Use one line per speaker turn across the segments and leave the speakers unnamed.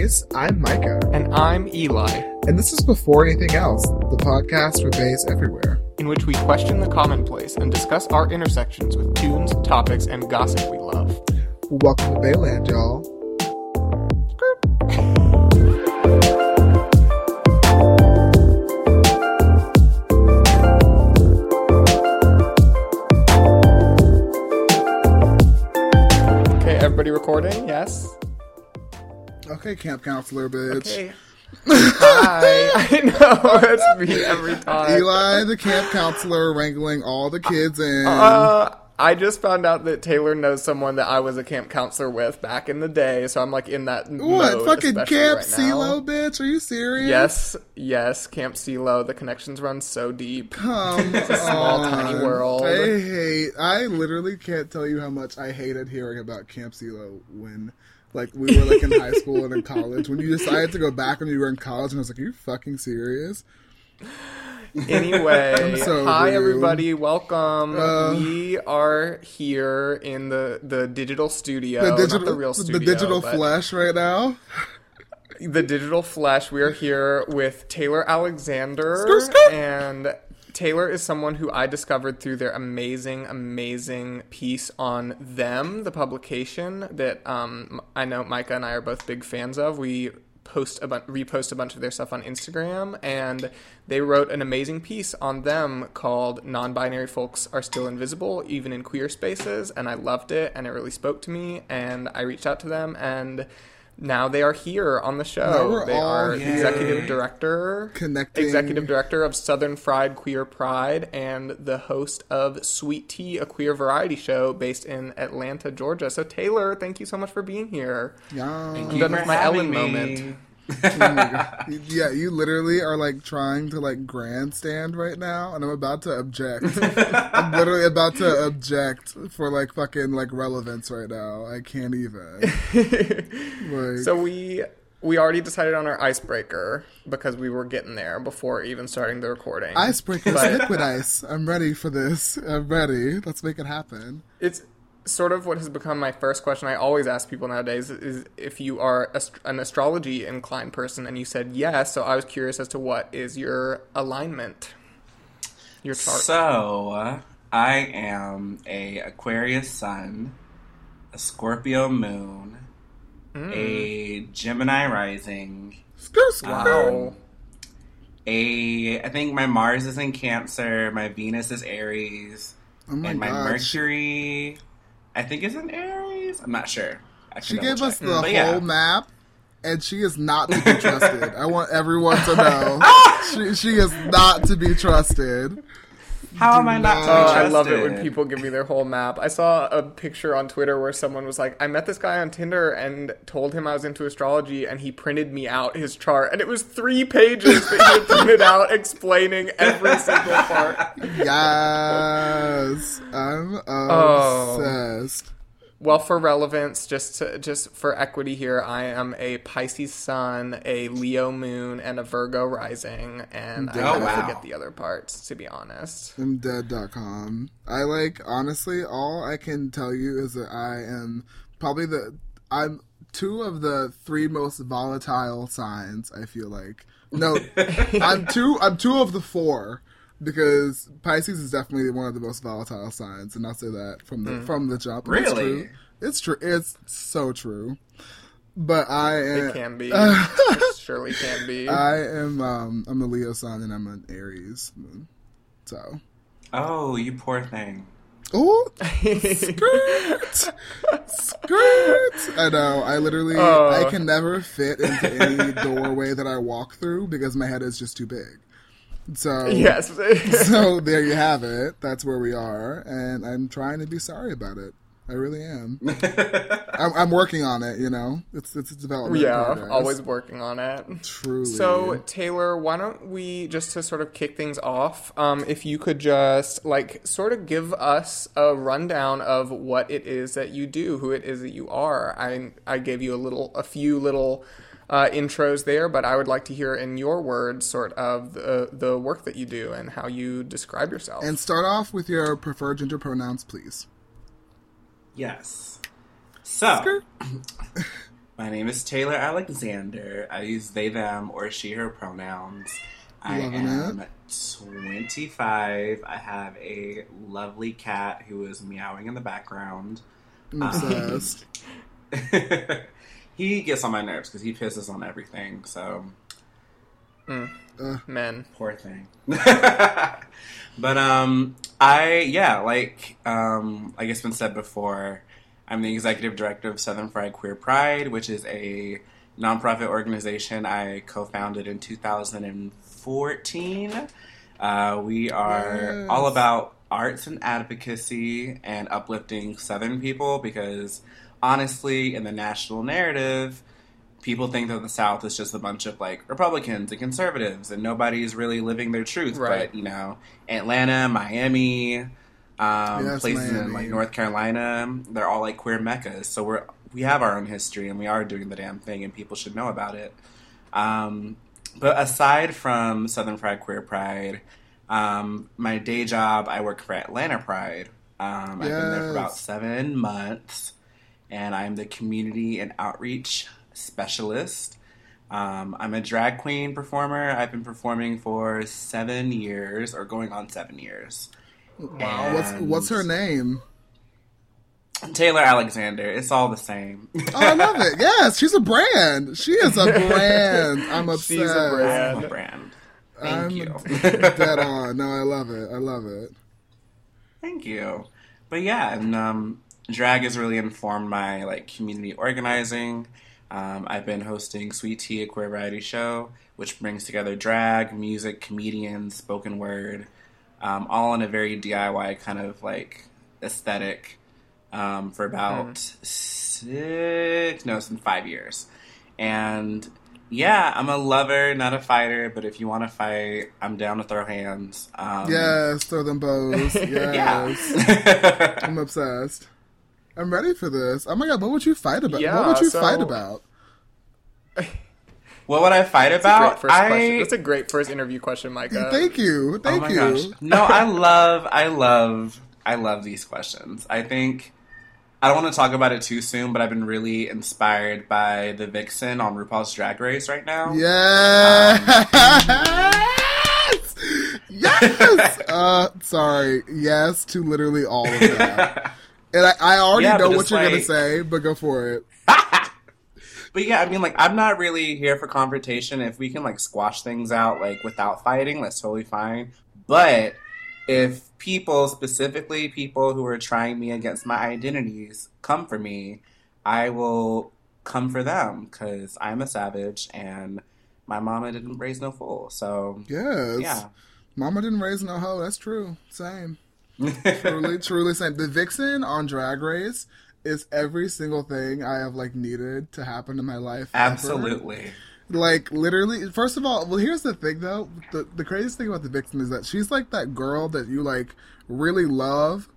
Base. I'm Micah.
And I'm Eli.
And this is Before Anything Else, the podcast for Bays everywhere.
In which we question the commonplace and discuss our intersections with tunes, topics, and gossip we love.
Welcome to Bayland, y'all.
Okay, everybody recording? Yes?
Okay, camp counselor, bitch.
Okay. Hi. I know, that's me every time.
Eli, the camp counselor, wrangling all the kids in.
Uh, I just found out that Taylor knows someone that I was a camp counselor with back in the day, so I'm like in that
what?
mode,
Fucking Camp
right.
CeeLo, bitch? Are you serious?
Yes, yes, Camp CeeLo. The connections run so deep.
Come
a small,
on.
tiny world.
I hate. I literally can't tell you how much I hated hearing about Camp CeeLo when, like, we were like in high school and in college. When you decided to go back when you were in college, and I was like, "Are you fucking serious?"
Anyway,
so
hi
rude.
everybody, welcome.
Uh,
we are here in the the digital studio,
The digital,
not the real studio,
the digital flesh right now.
the digital flesh. We are here with Taylor Alexander,
Skirt, skirt.
and Taylor is someone who I discovered through their amazing, amazing piece on them, the publication that um, I know Micah and I are both big fans of. We post a bu- repost a bunch of their stuff on Instagram, and they wrote an amazing piece on them called "Non-Binary Folks Are Still Invisible, Even in Queer Spaces," and I loved it, and it really spoke to me, and I reached out to them and. Now they are here on the show. They are
here.
executive director,
Connecting.
executive director of Southern Fried Queer Pride, and the host of Sweet Tea, a queer variety show based in Atlanta, Georgia. So Taylor, thank you so much for being here.
Yeah.
I'm done with my Ellen moment.
yeah, you literally are like trying to like grandstand right now, and I'm about to object. I'm literally about to object for like fucking like relevance right now. I can't even. Like,
So we we already decided on our icebreaker because we were getting there before even starting the recording.
icebreakers,
But-
liquid ice. I'm ready for this. I'm ready. Let's make it happen.
it's sort of what has become my first question I always ask people nowadays is if you are ast- an astrology inclined person and you said yes so I was curious as to what is your alignment your chart
So, I am a Aquarius sun, a Scorpio moon, a mm. Gemini rising,
Skirt, skirt.
wow um,
a I think my Mars is in Cancer, my Venus is Aries,
Oh my
and my
god.
Mercury I think is in Aries. I'm not sure.
She gave us
check.
the mm,
But
whole
yeah.
map, and she is not to be trusted. I want everyone to know she, she is not to be trusted.
How am I not to be
Oh. I love it when people give me their whole map. I saw a picture on Twitter where someone was like, I met this guy on Tinder and told him I was into astrology, and he printed me out his chart. And it was three pages that he had printed out explaining every single part.
Yes, I'm
Oh.
Obsessed.
Well, for relevance, just to, just for equity here, I am a Pisces Sun, a Leo Moon, and a Virgo Rising, and I
Oh,
kind of
wow.
forget the other parts, to be honest.
I'm dead.com. I like honestly, all I can tell you is that I am probably the I'm two of the three most volatile signs. I feel like no, I'm two. I'm two of the four because Pisces is definitely one of the most volatile signs, and I'll say that from the from the jump. And It's
Really?
true. It's true. It's so true. But I am.
It can be. it surely can be.
I am. Um, I'm a Leo sun, and I'm an Aries moon. So.
Oh, you poor thing.
Oh, skirt, skirt. I know. I literally,
Oh.
I can never fit into any doorway that I walk through because my head is just too big. So,
yes.
so there you have it. That's where we are, and I'm trying to be sorry about it. I really am. I'm, I'm working on it. You know, it's it's a development.
yeah,
progress.
always working on it.
truly.
So Taylor, why don't we just to sort of kick things off, um, if you could just like sort of give us a rundown of what it is that you do, who it is that you are. I I gave you a little, a few little uh, intros there, but I would like to hear in your words sort of the the work that you do and how you describe yourself.
and start off with your preferred gender pronouns, please.
Yes. So, My name is Taylor Alexander. I use they, them, or she, her pronouns. I
Loving
am 25. I have a lovely cat who is meowing in the background.
I'm obsessed.
he gets on my nerves because he pisses on everything, so
Men.
poor thing. but um I yeah, like um like it's been said before, I'm the executive director of Southern Fried Queer Pride, which is a nonprofit organization I co-founded in 2014. Uh, we are
Yes.
all about arts and advocacy and uplifting Southern people because honestly, in the national narrative, people think that the South is just a bunch of like Republicans and conservatives, and nobody's really living their truth.
Right.
But you know, Atlanta, Miami, um,
Yes,
places in like North Carolina, they're all like queer meccas. So we're we have our own history, and we are doing the damn thing, and people should know about it. Um, but aside from Southern Pride, Queer Pride, um, my day job, I work for Atlanta Pride. Um, I've been there for about seven months, and I'm the community and outreach specialist. Um, I'm a drag queen performer. I've been performing for seven years, or going on seven years.
Wow. What's what's her name?
Taylor Alexander. It's all the same.
Oh, I love it. Yes, she's a brand. She is a brand. I'm obsessed.
She's a brand.
I'm a brand. Thank
I'm
you.
dead on. No, I love it. I love it.
Thank you. But yeah, and um, drag has really informed my like community organizing. Um, I've been hosting Sweet Tea, a queer variety show, which brings together drag, music, comedians, spoken word, um, all in a very DIY kind of like aesthetic um, for about six, no, it's been five years. And yeah, I'm a lover, not a fighter, but if you want to fight, I'm down to throw hands. Um,
Yes, throw them bows. Yes.
yeah.
I'm obsessed. I'm ready for this. Oh my god, what would you fight about?
Yeah,
what would you
so-
fight about?
what would I fight
Great
about?
first
I
question. That's a great first interview question, Micah.
Thank you.
oh
Thank
my
you.
gosh, no, I love, I love, I love these questions. I think I don't want to talk about it too soon, but I've been really inspired by the Vixen on RuPaul's Drag Race right now.
Yes. yes. Uh, sorry. Yes to literally all of that. And I, I already
Yeah,
know what you're gonna say, but go for it.
But yeah, I mean, like, I'm not really here for confrontation. If we can like squash things out like without fighting, that's totally fine. But if people, specifically people who are trying me against my identities, come for me, I will come for them because I'm a savage and my mama didn't raise no fool. So
Yes.
yeah,
Mama didn't raise no hoe. That's true. Same. Truly, truly same. The Vixen on Drag Race is every single thing I have like needed to happen in my life. ever.
absolutely.
Like literally, first of all, well, here's the thing though. The the craziest thing about the Vixen is that she's like that girl that you like really love,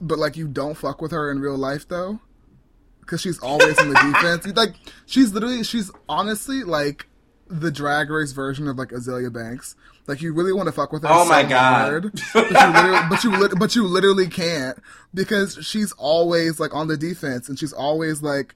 but like you don't fuck with her in real life though, because she's always in the defense. Like she's literally, she's honestly like the drag race version of like Azealia Banks. Like you really want to fuck with her.
Oh
so
my God.
hard, but you literally, but you, but you literally can't because she's always like on the defense and she's always like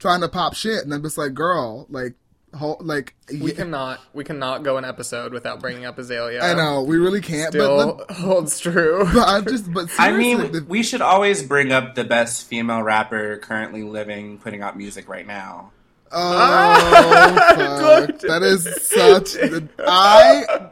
trying to pop shit, and I'm just like, girl, like, hold, like,
We
yeah,
cannot we cannot go an episode without bringing up Azealia.
I know we really can't.
Still
but,
holds true.
but I'm just, but
I mean,
the-
we should always bring up the best female rapper currently living, putting out music right now.
Oh, fuck. that is such. I.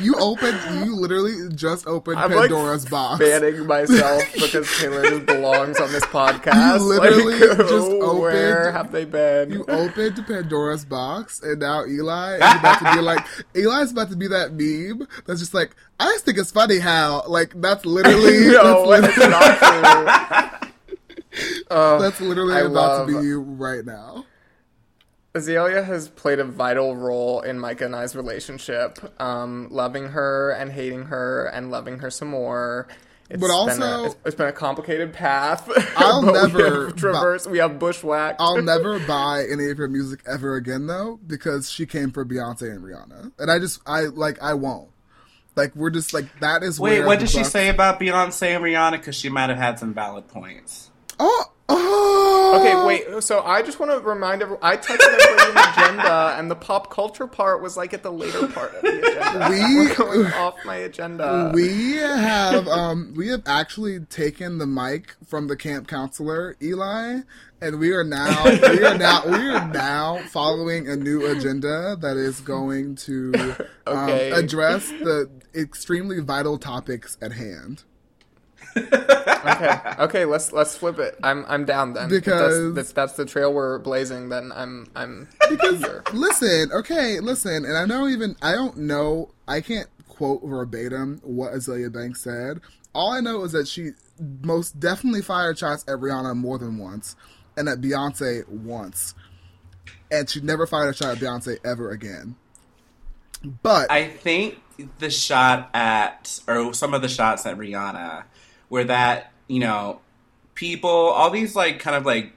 You opened. You literally just opened
I'm like
Pandora's box.
banning myself because Taylor just belongs on this podcast.
You literally
like,
just
where have they been?
You opened Pandora's box, and now Eli is about to be like. Eli's about to be that meme that's just like. I just think it's funny how like that's literally
no,
that's literally,
not true. Uh,
that's literally
I
about to be you right now.
Azealia has played a vital role in Micah and I's relationship, um, loving her and hating her and loving her some more. It's
But
been
also-
a, it's, it's been a complicated path.
I'll
but
never
we
bu-
have. We have bushwhack.
I'll never buy any of her music ever again though, because she came for Beyonce and Rihanna, and I just I like I won't. Like we're just like that is.
Wait,
where
what
the
did she say about Beyonce and Rihanna? Because she might have had some valid points.
Oh, oh,
Okay, wait. So I just want to remind everyone. I texted everybody an agenda, and the pop culture part was like at the later part of the agenda.
We-
We're going off my agenda.
we have um we have actually taken the mic from the camp counselor Eli, and we are now we are now we are now following a new agenda that is going to um,
Okay.
address the extremely vital topics at hand.
Okay, okay. Let's let's flip it. I'm I'm down then. If
Because-
that's, if that's the trail we're blazing, then I'm I'm here.
Listen, okay, listen, and I don't even I don't know I can't quote verbatim what Azealia Banks said. All I know is that she most definitely fired shots at Rihanna more than once, and at Beyonce once, and she never fired a shot at Beyonce ever again. But
I think the shot at, or some of the shots at Rihanna, were that, you know, people, all these, like, kind of like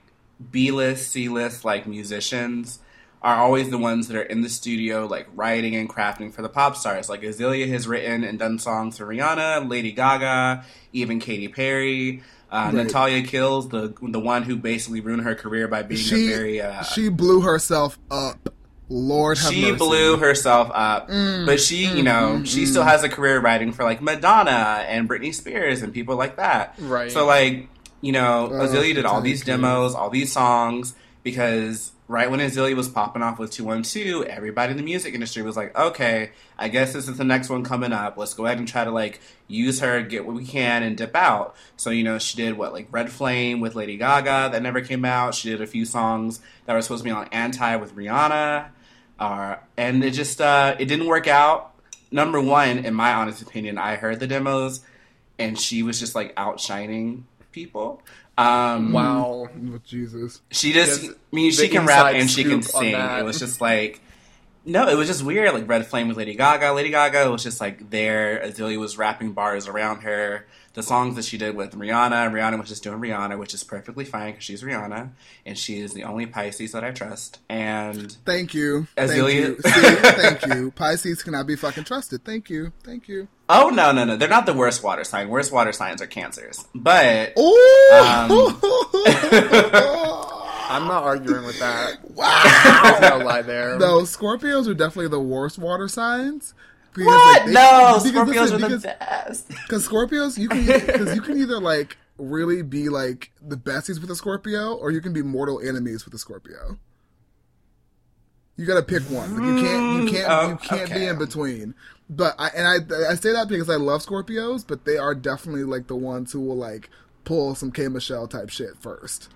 B list, C list, like, musicians are always the ones that are in the studio, like, writing and crafting for the pop stars. Like, Azealia has written and done songs for Rihanna, Lady Gaga, even Katy Perry. Uh,
Right.
Natalia Kills, the the one who basically ruined her career by being
she
a very uh,
she blew herself up. Lord have
she
mercy.
blew herself up, mm, but she, you mm, know, mm, she still has a career writing for like Madonna and Britney Spears and people like that.
Right.
So like, you know,
Oh,
Azealia did all these
thank you.
demos, all these songs because right when Azealia was popping off with 212, everybody in the music industry was like, okay, I guess this is the next one coming up. Let's go ahead and try to like use her, get what we can, and dip out. So, you know, she did what, like Red Flame with Lady Gaga that never came out. She did a few songs that were supposed to be on Anti with Rihanna. Uh, and it just, uh, it didn't work out. Number one, in my honest opinion, I heard the demos and she was just like outshining people. Um,
Wow.
Oh, Jesus.
she just,
Yes,
I mean, she can rap and she can sing. It was just like, no, it was just weird. Like Red Flame with Lady Gaga. Lady Gaga was just like there. Azealia was rapping bars around her. The songs that she did with Rihanna, Rihanna was just doing Rihanna, which is perfectly fine because she's Rihanna and she is the only Pisces that I trust. And
Thank you. Thank you. See, thank you. Pisces cannot be fucking trusted. Thank you. Thank you.
oh no, no, no, they're not the worst water sign. Worst water signs are cancers. But
Oh!
I'm not arguing with that.
wow.
There's no lie there.
No, Scorpios are definitely the worst water signs. Because,
what?
like, they-
no,
because,
Scorpios
listen,
are the best.
Because Scorpios, you can because you can either like really be like the besties with a Scorpio, or you can be mortal enemies with a Scorpio. You gotta pick one. Like you can't you can't
Mm,
you can't be in between. But I and I I say that because I love Scorpios, but they are definitely like the ones who will like pull some K Michelle type shit first.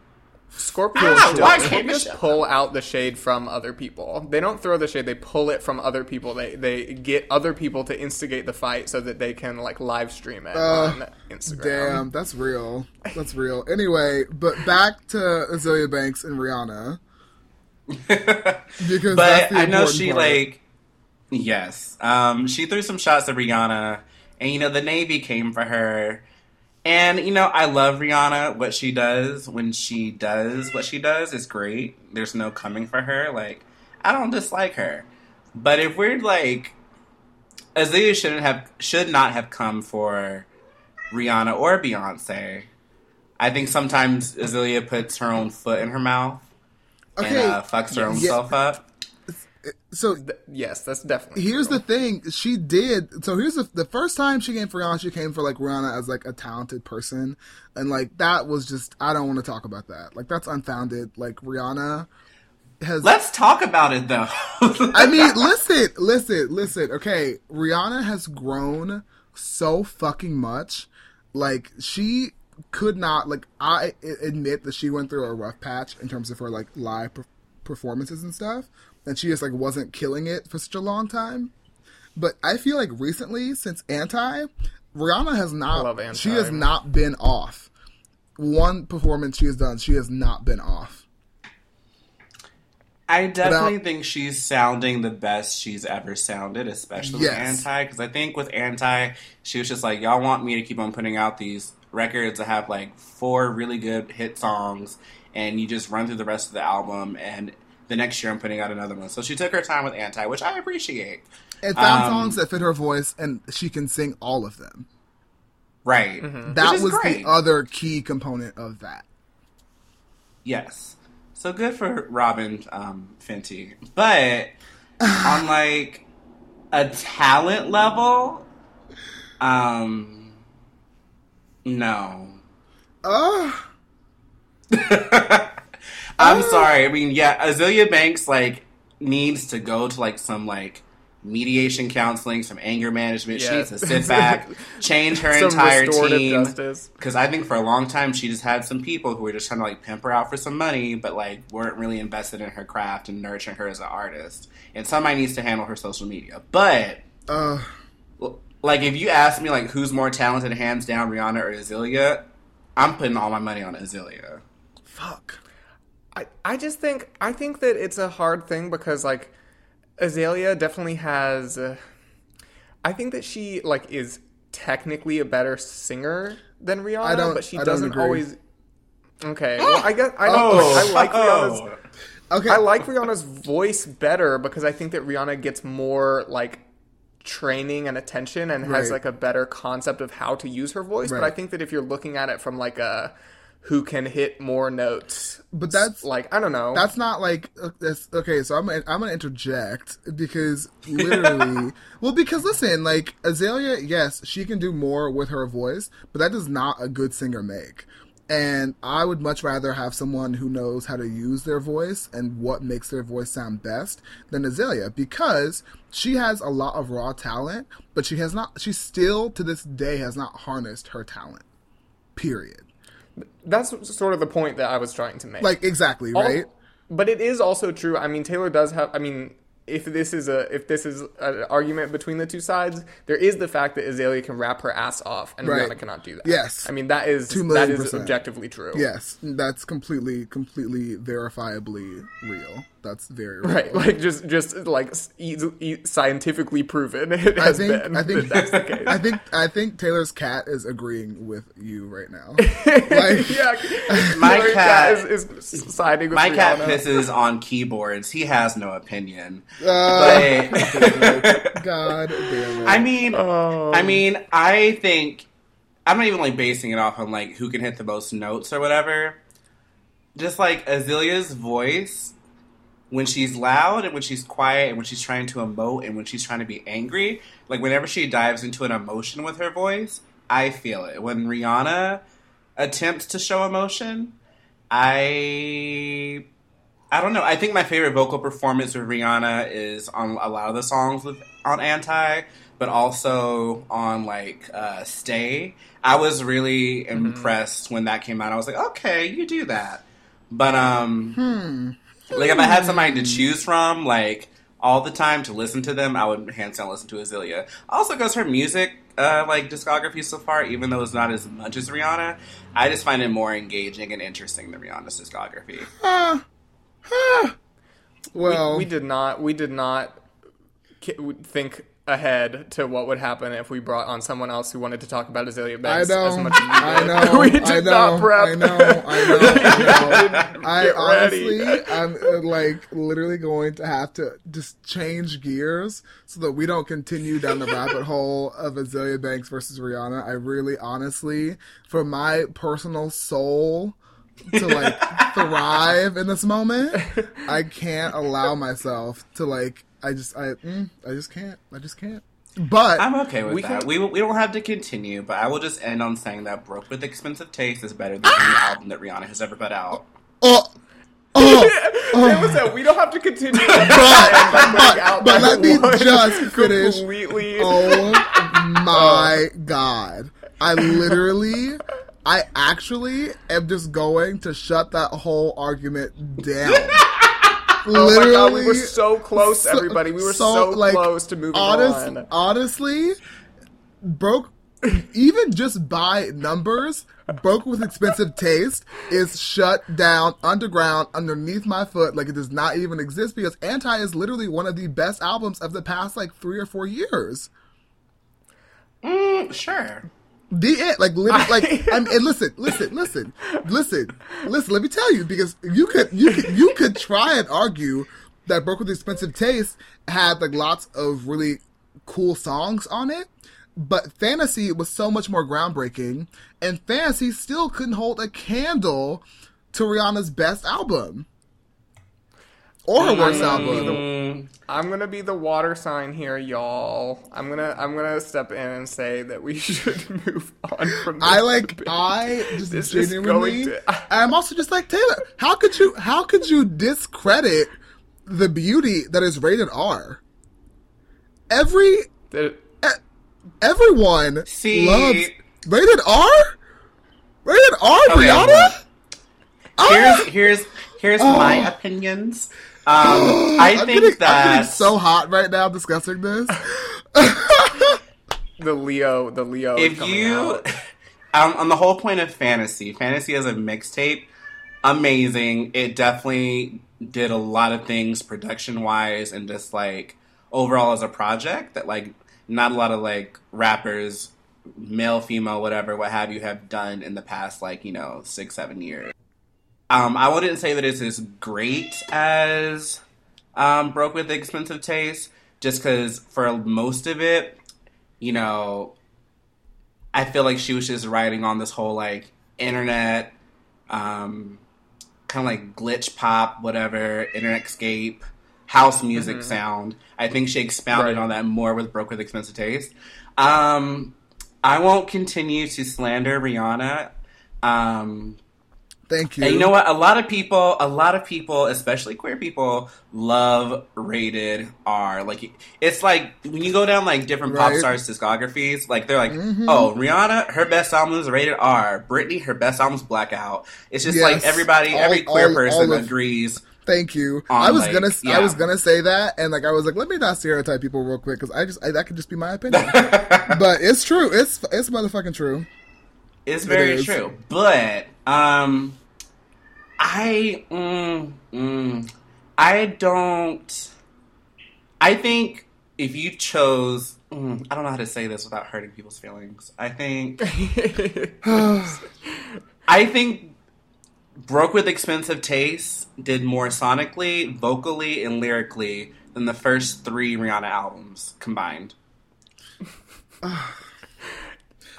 Scorpios,
Ah,
don't-
why
Scorpios
can't
pull out the shade from other people. They don't throw the shade; they pull it from other people. They they get other people to instigate the fight so that they can like live stream it on Instagram.
Damn, that's real. That's real. Anyway, but back to Azealia Banks and Rihanna. Because that's
but
the
I know she
part.
like yes. Um, she threw some shots at Rihanna, and you know the Navy came for her. And you know I love Rihanna. What she does when she does what she does is great. There's no coming for her. Like I don't dislike her, but if we're like Azealia shouldn't have should not have come for Rihanna or Beyonce. I think sometimes Azealia puts her own foot in her mouth
Okay,
and uh, fucks her own
yeah.
self up.
So
yes, that's definitely.
here's
true.
the thing she did so here's the, the first time she came for rihanna she came for like rihanna as like a talented person and like that was just i don't want to talk about that like that's unfounded like rihanna has
Let's talk about it though.
i mean listen listen listen okay rihanna has grown so fucking much like she could not like I admit that she went through a rough patch in terms of her like live per- performances and stuff and she just like wasn't killing it for such a long time but i feel like recently since anti rihanna has not she has not been off one performance she has done she has not been off
I definitely
Without-
think she's sounding the best she's ever sounded, especially
Yes.
with Anti. Because I think with Anti, she was just like, y'all want me to keep on putting out these records that have like four really good hit songs, and you just run through the rest of the album, and the next year I'm putting out another one. So she took her time with Anti, which I appreciate.
and found
Um,
songs that fit her voice and she can sing all of them
Right.
that
Which is
was
great.
the other key component of that
Yes. So good for Robyn um, Fenty. But on like a talent level, um, no.
Uh,
I'm sorry. I mean, yeah, Azealia Banks like needs to go to like some like mediation counseling, some anger management. She
Yeah.
needs to sit back, change her
Some
entire team. Because I think for a long time she just had some people who were just trying to like pimp her out for some money, but like weren't really invested in her craft and nurturing her as an artist. And somebody needs to handle her social media. But
uh,
like if you ask me like who's more talented, hands down, Rihanna or Azealia, I'm putting all my money on Azealia.
fuck.
I, I just think I think that it's a hard thing because like Azealia definitely has uh, I think that she like is technically a better singer than Rihanna,
I don't-
but she
I
doesn't always Okay. Well, I guess I don't
Oh,
I like Rihanna's
Okay.
I like Rihanna's voice better because I think that Rihanna gets more like training and attention and has like a better concept of how to use her voice. But I think that if you're looking at it from like a who can hit more notes,
But that's
like I don't know.
That's not like uh, that's okay. So I'm gonna- I'm gonna interject because literally, well, because listen, like Azealia, yes, she can do more with her voice, but that does not a good singer make. And I would much rather have someone who knows how to use their voice and what makes their voice sound best than Azealia because she has a lot of raw talent, but she has not. She still to this day has not harnessed her talent. Period.
That's sort of the point that I was trying to make.
Like exactly right.
But it is also true. I mean, Taylor does have. I mean, if this is a if this is an argument between the two sides, there is the fact that Azealia can rap her ass off, and
Right.
Rihanna cannot do that.
Yes.
I mean that is that is
percent.
objectively true.
Yes, that's completely, completely verifiably real. That's very real.
Right, like just just like s- e- scientifically proven. It
I think,
been.
I think,
that that's the case.
I think, I think Taylor's cat is agreeing with you right now. Like,
yeah,
My
Taylor
cat-
is, is siding with Taylor.
My cat pisses on keyboards. He has no opinion.
uh,
But
God damn it.
I mean,
Oh.
I mean, I think I'm not even like basing it off on like who can hit the most notes or whatever. Just like Azealia's voice when she's loud and when she's quiet and when she's trying to emote and when she's trying to be angry, like whenever she dives into an emotion with her voice, I feel it. When Rihanna attempts to show emotion, I I don't know. I think my favorite vocal performance with Rihanna is on a lot of the songs with on Anti, but also on like uh, Stay. I was really impressed when that came out. I was like, okay, you do that. But um, like if I had somebody to choose from, like all the time to listen to them, I would hands down listen to Azealia. Also, because her music, uh, like discography so far, even though it's not as much as Rihanna, I just find it more engaging and interesting than Rihanna's discography.
well,
we did not we did not think ahead to what would happen if we brought on someone else who wanted to talk about Azealia
I
Banks
know,
as much as we
I know,
we did
I know,
not prep.
I know, I know, I know. I honestly. I'm uh, like literally going to have to just change gears so that we don't continue down the rabbit hole of Azealia Banks versus Rihanna. I really, honestly, for my personal soul to like thrive in this moment, I can't allow myself to like. I just, I, mm, I just can't. I just can't. But
I'm okay with
We
that.
can-
We we don't have to continue, but I will just end on saying that "Broke with Expensive Taste" is better than ah! any album that Rihanna has ever put out.
oh, oh,
It uh. was that we don't have to continue.
but, but let me just finish.
Completely.
Oh my god. I literally, I actually am just going to shut that whole argument down.
Oh my god, we were so close,
so-
everybody. We were so,
like,
close to moving
honest-
on.
Honestly, broke, even just by numbers, broke with expensive taste is shut down underground underneath my foot like it does not even exist because Anti is literally one of the best albums of the past like three or four years.
Mm, sure.
The it. like literally, like I'm, and listen, listen, listen, listen, listen. Let me tell you, because you could, you could, you could try and argue that "Broke with Expensive Taste" had like lots of really cool songs on it, but "Fantasea" was so much more groundbreaking, and "Fantasea" still couldn't hold a candle to Rihanna's best album or her worst album.
I'm gonna be the water sign here, y'all. I'm gonna I'm gonna step in and say that we should move on from. This
I like
debate.
I just
This
genuinely.
to-
I'm also just like Taylor. How could you? How could you discredit the beauty that is rated R? Every
That-
everyone
See-
loves rated R. Rated R,
Okay,
Rihanna.
well,
Ah!
here's here's here's my opinions. Um, I
I'm
think
getting,
that
I'm getting so hot right now discussing this.
the Leo, the Leo. is
if
coming
you
out.
um, on the whole point of Fantasea Fantasea as a mixtape amazing it definitely did a lot of things production wise and just like overall as a project that like not a lot of like rappers male female whatever what have you have done in the past like you know six seven years um, i wouldn't say that it's as great as um, broke with expensive taste just because for most of it you know I feel like she was just riding on this whole like internet, um, kind of like glitch pop, whatever, internet internetscape, house music sound. I think she expounded
Right.
on that more with Broke with Expensive Taste. Um, I won't continue to slander Rihanna. Um,
Thank you.
and you know what? A lot of people, a lot of people, especially queer people, love rated R. Like it's like when you go down like different pop stars' discographies, like they're like, mm-hmm. oh, Rihanna, her best album is rated R. Britney, her best album is Blackout. It's just like everybody,
All-
every queer
all-
person
all of-
agrees.
Thank you.
on,
I was
like,
gonna, I was gonna say that, and like I was like, let me not stereotype people real quick because I just, I, that could just be my opinion. but it's true. It's, it's motherfucking true.
It's very
is.
true. But um I mm, mm, I don't I think if you chose mm, I don't know how to say this without hurting people's feelings. I think I think Broke with Expensive Taste did more sonically, vocally, and lyrically than the first three Rihanna albums combined.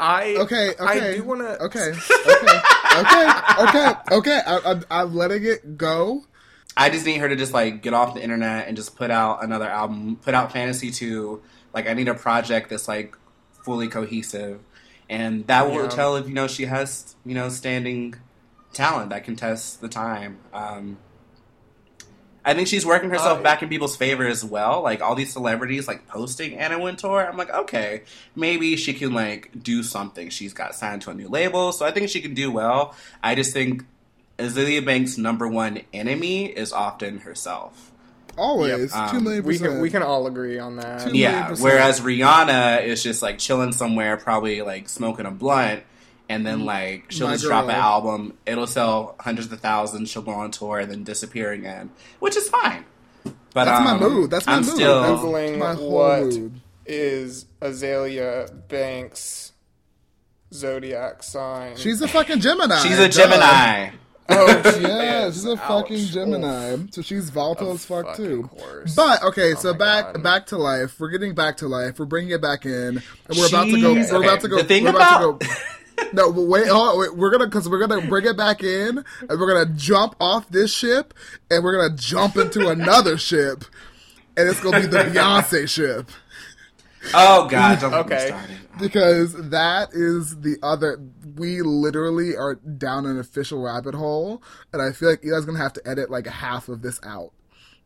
I
Okay, okay.
I do want to.
Okay, okay, okay, okay, okay. I, I, I'm letting it go.
I just need her to just like get off the internet and just put out another album, put out Fantasea 2. Like I need a project that's like fully cohesive. And that will
Yeah.
tell if you know she has, you know, standing talent that can test the time. Um I think she's working herself
Uh,
back in people's favor as well. Like all these celebrities like posting Anna Wintour. I'm like, okay, maybe she can like do something. She's got signed to a new label, so I think she can do well. I just think Azealia Banks' number one enemy is often herself.
Always
Yep,
two
um,
million
We can we can all agree on that.
Yeah. Whereas Rihanna is just like chilling somewhere, probably like smoking a blunt, and then like she'll
My
just drop an album. It'll sell hundreds of thousands. She'll go on tour and then disappear again, which is fine. But
That's my
um,
mood. That's my
I'm
mood.
Still,
That's
Googling
my
what
mood.
is Azealia Banks' zodiac sign.
She's a fucking Gemini.
she's a
duh.
Gemini.
oh
Yeah, she's a
Ouch.
fucking
Oof.
Gemini. So she's volatile as fuck too.
course.
But okay, so back
God.
back to life. We're getting back to life. We're bringing it back in, and we're about to go.
Jeez.
We're
Okay,
about to go.
the thing
we're about,
about-
to go. No, but wait, hold on, wait. We're gonna because we're gonna bring it back in, and we're gonna jump off this ship, and we're gonna jump into another ship, and it's gonna be the Beyonce ship
Oh God! Don't get me
Okay.
because that is the other. We literally are down an official rabbit hole, and I feel like Eli's gonna have to edit like half of this out.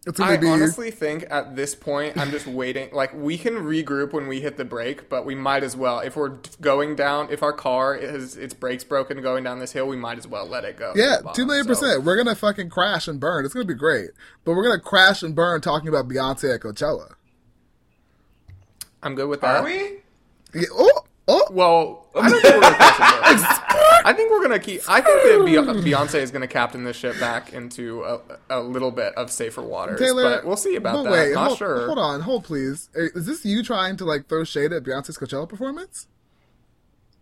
It's
I
be
honestly think at this point I'm just waiting. Like we can regroup when we hit the break, but we might as well. If we're going down, if our car is its brakes broken going down this hill, we might as well let it go.
Yeah,
the bottom.
two million
So,
percent. We're gonna fucking crash and burn. It's gonna be great. But we're gonna crash and burn talking about Beyonce at Coachella.
I'm good with that.
Are we?
Yeah, oh, oh,
Well, I don't think we're gonna crash and burn. I think we're gonna keep. I think that Bey- Beyonce is gonna captain this ship back into a, a little bit of safer waters.
Taylor.
but we'll see about
but
that.
Wait,
Not
hold,
sure.
Hold on, hold please. Is this you trying to like throw shade at Beyonce's Coachella performance?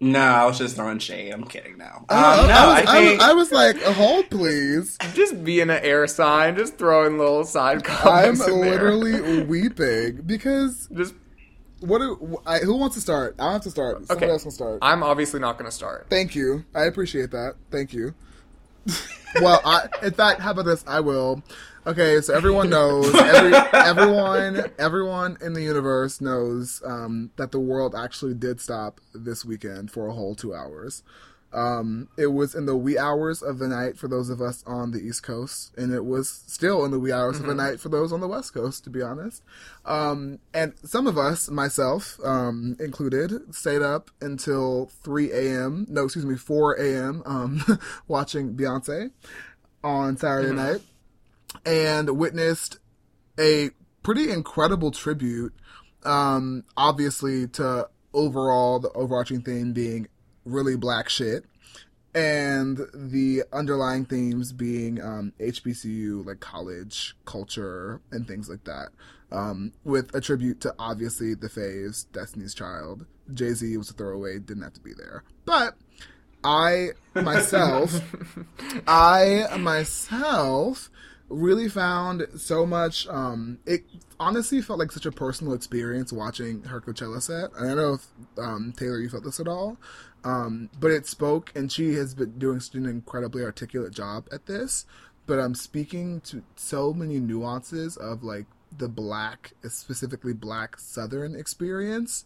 No, I was just throwing shade. I'm kidding now. Um,
Uh,
no,
I, was,
I
I, was, I was like, hold please.
Just being an air sign, just throwing little side comments.
I'm
comments in there.
literally weeping because
just.
What? Do, I, who wants to start? I have to start. Somebody
Okay.
else can start.
I'm obviously not gonna start.
Thank you. I appreciate that. Thank you. well, I, in fact, how about this? I will. Okay, so everyone knows, every, everyone, everyone in the universe knows um, that the world actually did stop this weekend for a whole two hours. Um, it was in the wee hours of the night for those of us on the East Coast, and it was still in the wee hours mm-hmm. of the night for those on the West Coast, to be honest. Um, and some of us, myself um, included, stayed up until 3 a.m. No, excuse me, 4 a.m. Um, watching Beyonce on Saturday mm-hmm. night, and witnessed a pretty incredible tribute. Um, obviously, to overall the overarching theme being really black shit and the underlying themes being um, HBCU, like college culture and things like that, um, with a tribute to obviously the Faves, Destiny's Child. Jay Z was a throwaway, didn't have to be there. But I myself, I myself really found so much. Um, it honestly felt like such a personal experience watching her Coachella set. I don't know if um, Taylor, you felt this at all, um, but it spoke, and she has been doing an incredibly articulate job at this. But I'm speaking to so many nuances of like the black, specifically black Southern experience.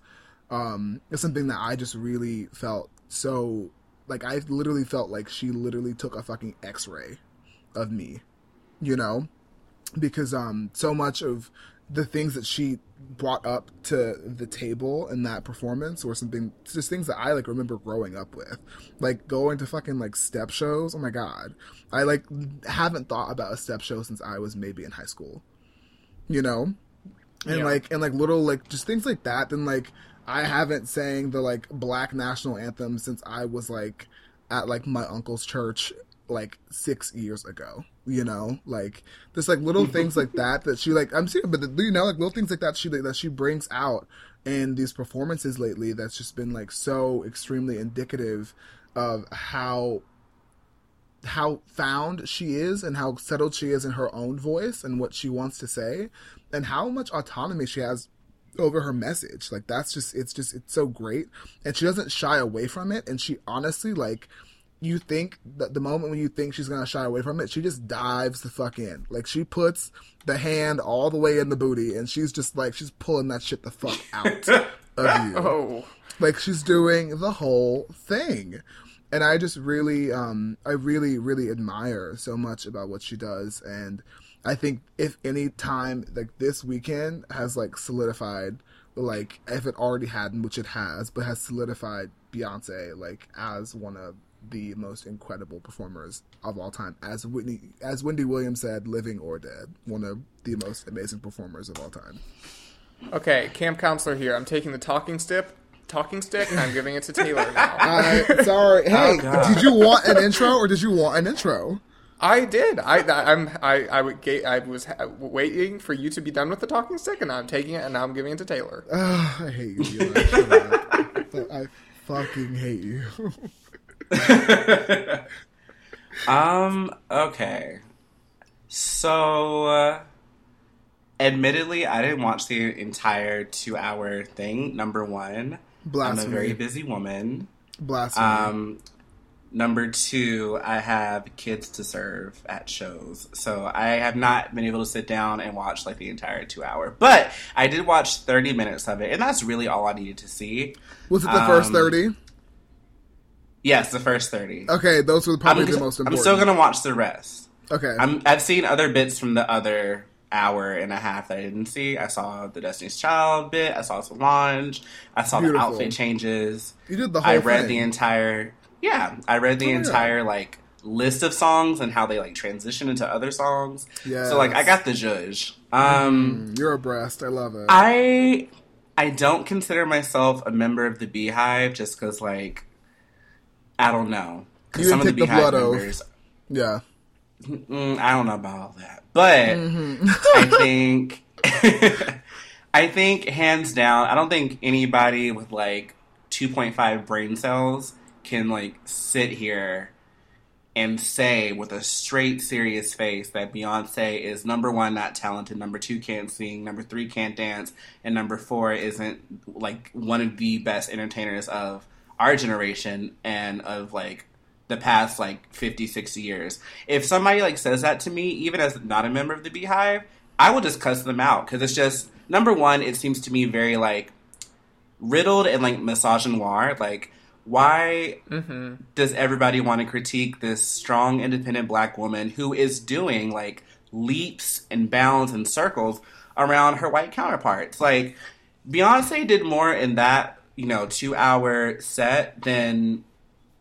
Um, it's something that I just really felt so like I literally felt like she literally took a fucking X-ray of me, you know, because um so much of the things that she brought up to the table in that performance or something just things that I like remember growing up with. Like going to fucking like step shows. Oh my god. I like haven't thought about a step show since I was maybe in high school. You know? And yeah. like and like little like just things like that. Then like I haven't sang the like black national anthem since I was like at like my uncle's church like six years ago you know? Like there's like little things like that that she like i'm serious but the, you know like little things like that she that she brings out in these performances lately that's just been like so extremely indicative of how how found she is and how settled she is in her own voice and what she wants to say and how much autonomy she has over her message. Like that's just it's just it's so great. And she doesn't shy away from it. And she honestly like you think that the moment when you think she's gonna shy away from it, she just dives the fuck in. Like she puts the hand all the way in the booty, and she's just like she's pulling that shit the fuck out of you. Oh, like she's doing the whole thing, and I just really, um, I really, really admire so much about what she does, and I think if any time like this weekend has like solidified, like if it already hadn't, which it has, but has solidified Beyonce like as one of the most incredible performers of all time. As Whitney, as Wendy Williams said, living or dead, one of the most amazing performers of all time.
Okay, camp counselor here. I'm taking the talking stick, talking stick, and I'm giving it to Taylor now.
Uh, sorry. Hey, oh, did you want an intro or did you want an intro?
I did. I I'm I I, would, I was waiting for you to be done with the talking stick, and I'm taking it, and now I'm giving it to Taylor.
Uh, I hate you. I fucking hate you.
um. Okay. So, uh, admittedly, I didn't watch the entire two-hour thing. Number one, Blasphemy. I'm a very busy woman.
Blasphemy.
Um, number two, I have kids to serve at shows, so I have not been able to sit down and watch like the entire two-hour. But I did watch thirty minutes of it, and that's really all I needed to see.
Was it the um, first thirty?
Yes, the first thirty.
Okay, those were probably I'm, the most important.
I'm still gonna watch the rest.
Okay.
I'm, I've seen other bits from the other hour and a half that I didn't see. I saw the Destiny's Child bit. I saw Solange. I saw Beautiful. the outfit changes.
You did the whole.
I read
thing.
the entire. Yeah, I read the oh, entire yeah. like list of songs and how they like transition into other songs. Yeah. So like I got the judge. Um,
mm, you're abreast. I love it.
I I don't consider myself a member of the BeyHive just because like I don't know.
You some of the BeyHive the members,
yeah. Mm, I don't know about all that, but mm-hmm. I think, I think hands down, I don't think anybody with like 2.5 brain cells can like sit here and say with a straight serious face that Beyonce is number one not talented, number two can't sing, number three can't dance, and number four isn't like one of the best entertainers of our generation and of like the past like 50, 60 years. If somebody like says that to me, even as not a member of the BeyHive, I will just cuss them out because it's just number one. It seems to me very like riddled and like misogynoir. Like, why
Mm-hmm.
does everybody want to critique this strong, independent black woman who is doing like leaps and bounds and circles around her white counterparts? Like, Beyonce did more in that, you know, two hour set than,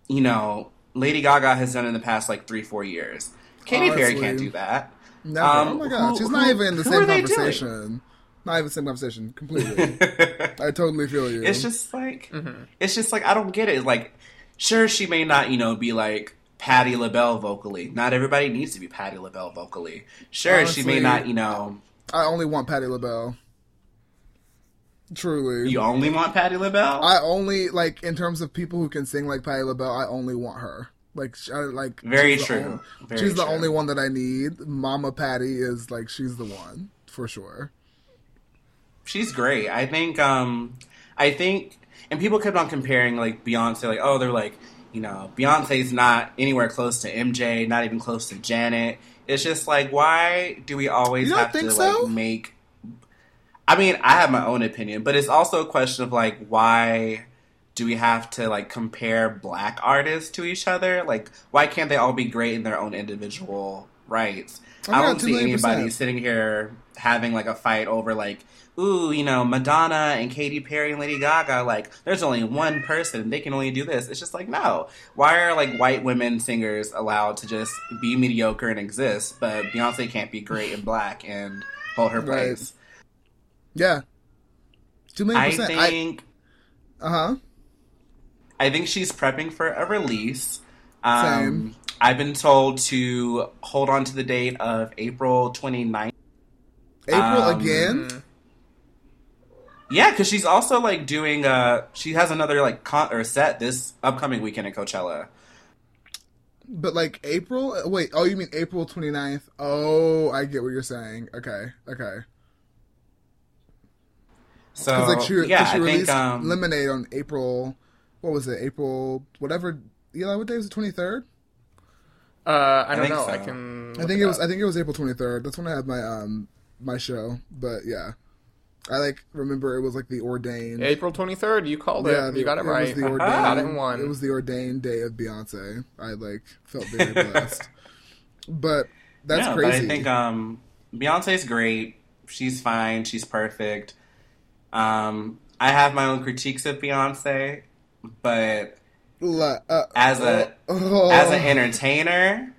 you know, Lady Gaga has done in the past like three, four years. Katy Perry can't do that.
No,
Um,
oh my god,
who-
she's not
who-
even in the same
are doing?
conversation. Not even the same conversation. Completely. I totally feel you.
It's just like it's just like I don't get it. Like, sure, she may not, you know, be like Patti LaBelle vocally. Not everybody needs to be Patti LaBelle vocally. Sure, she may not, you know.
I only want Patti LaBelle. Truly.
You only want Patti LaBelle.
I only like in terms of people who can sing like Patti LaBelle. I only want her. Like, I, like
Very
she's the
true.
only-
Very
she's the only one that I need. Mama Patti is like she's the one for sure.
She's great. I think. um I think, and people kept on comparing like Beyonce, like oh, they're like, you know, Beyonce's not anywhere close to MJ, not even close to Janet. It's just like, why do we always have to
so?
like make? I mean, I have my own opinion, but it's also a question of like, why do we have to like compare black artists to each other? Like, why can't they all be great in their own individual rights?
Oh,
I don't
2
see anybody sitting here having like a fight over like, ooh, you know, Madonna and Katy Perry and Lady Gaga. Like, there's only one person; they can only do this. It's just like, no. Why are like white women singers allowed to just be mediocre and exist, but Beyonce can't be great and black and hold her
Right. Yeah. Million
I
percent.
think.
uh huh.
I think she's prepping for a release. Um,
Same.
I've been told to hold on to the date of April 29th.
April
Um,
again.
Yeah, because she's also like doing. Uh, she has another like con or set this upcoming weekend at Coachella.
But like April? Wait, oh, you mean April 29th? Oh, I get what you're saying. Okay, okay.
So
Because like she, 'cause
yeah,
she
I
released
think um,
Lemonade on April. What was it? April whatever. Eli, what day was the 23rd?
Uh, I don't
think
know.
so.
I can.
I think it was. I think it was April 23rd. That's when I had my um my show. But yeah, I like remember it was like the ordained.
April twenty third. You called it.
the-
you got it,
was
right.
the ordained,
got it one.
It was the ordained day of Beyonce. I like felt very blessed. but that's
yeah,
crazy.
But I think um, Beyonce's great. She's fine. She's perfect. Um, I have my own critiques of Beyonce, but
uh,
as a
oh,
as an entertainer,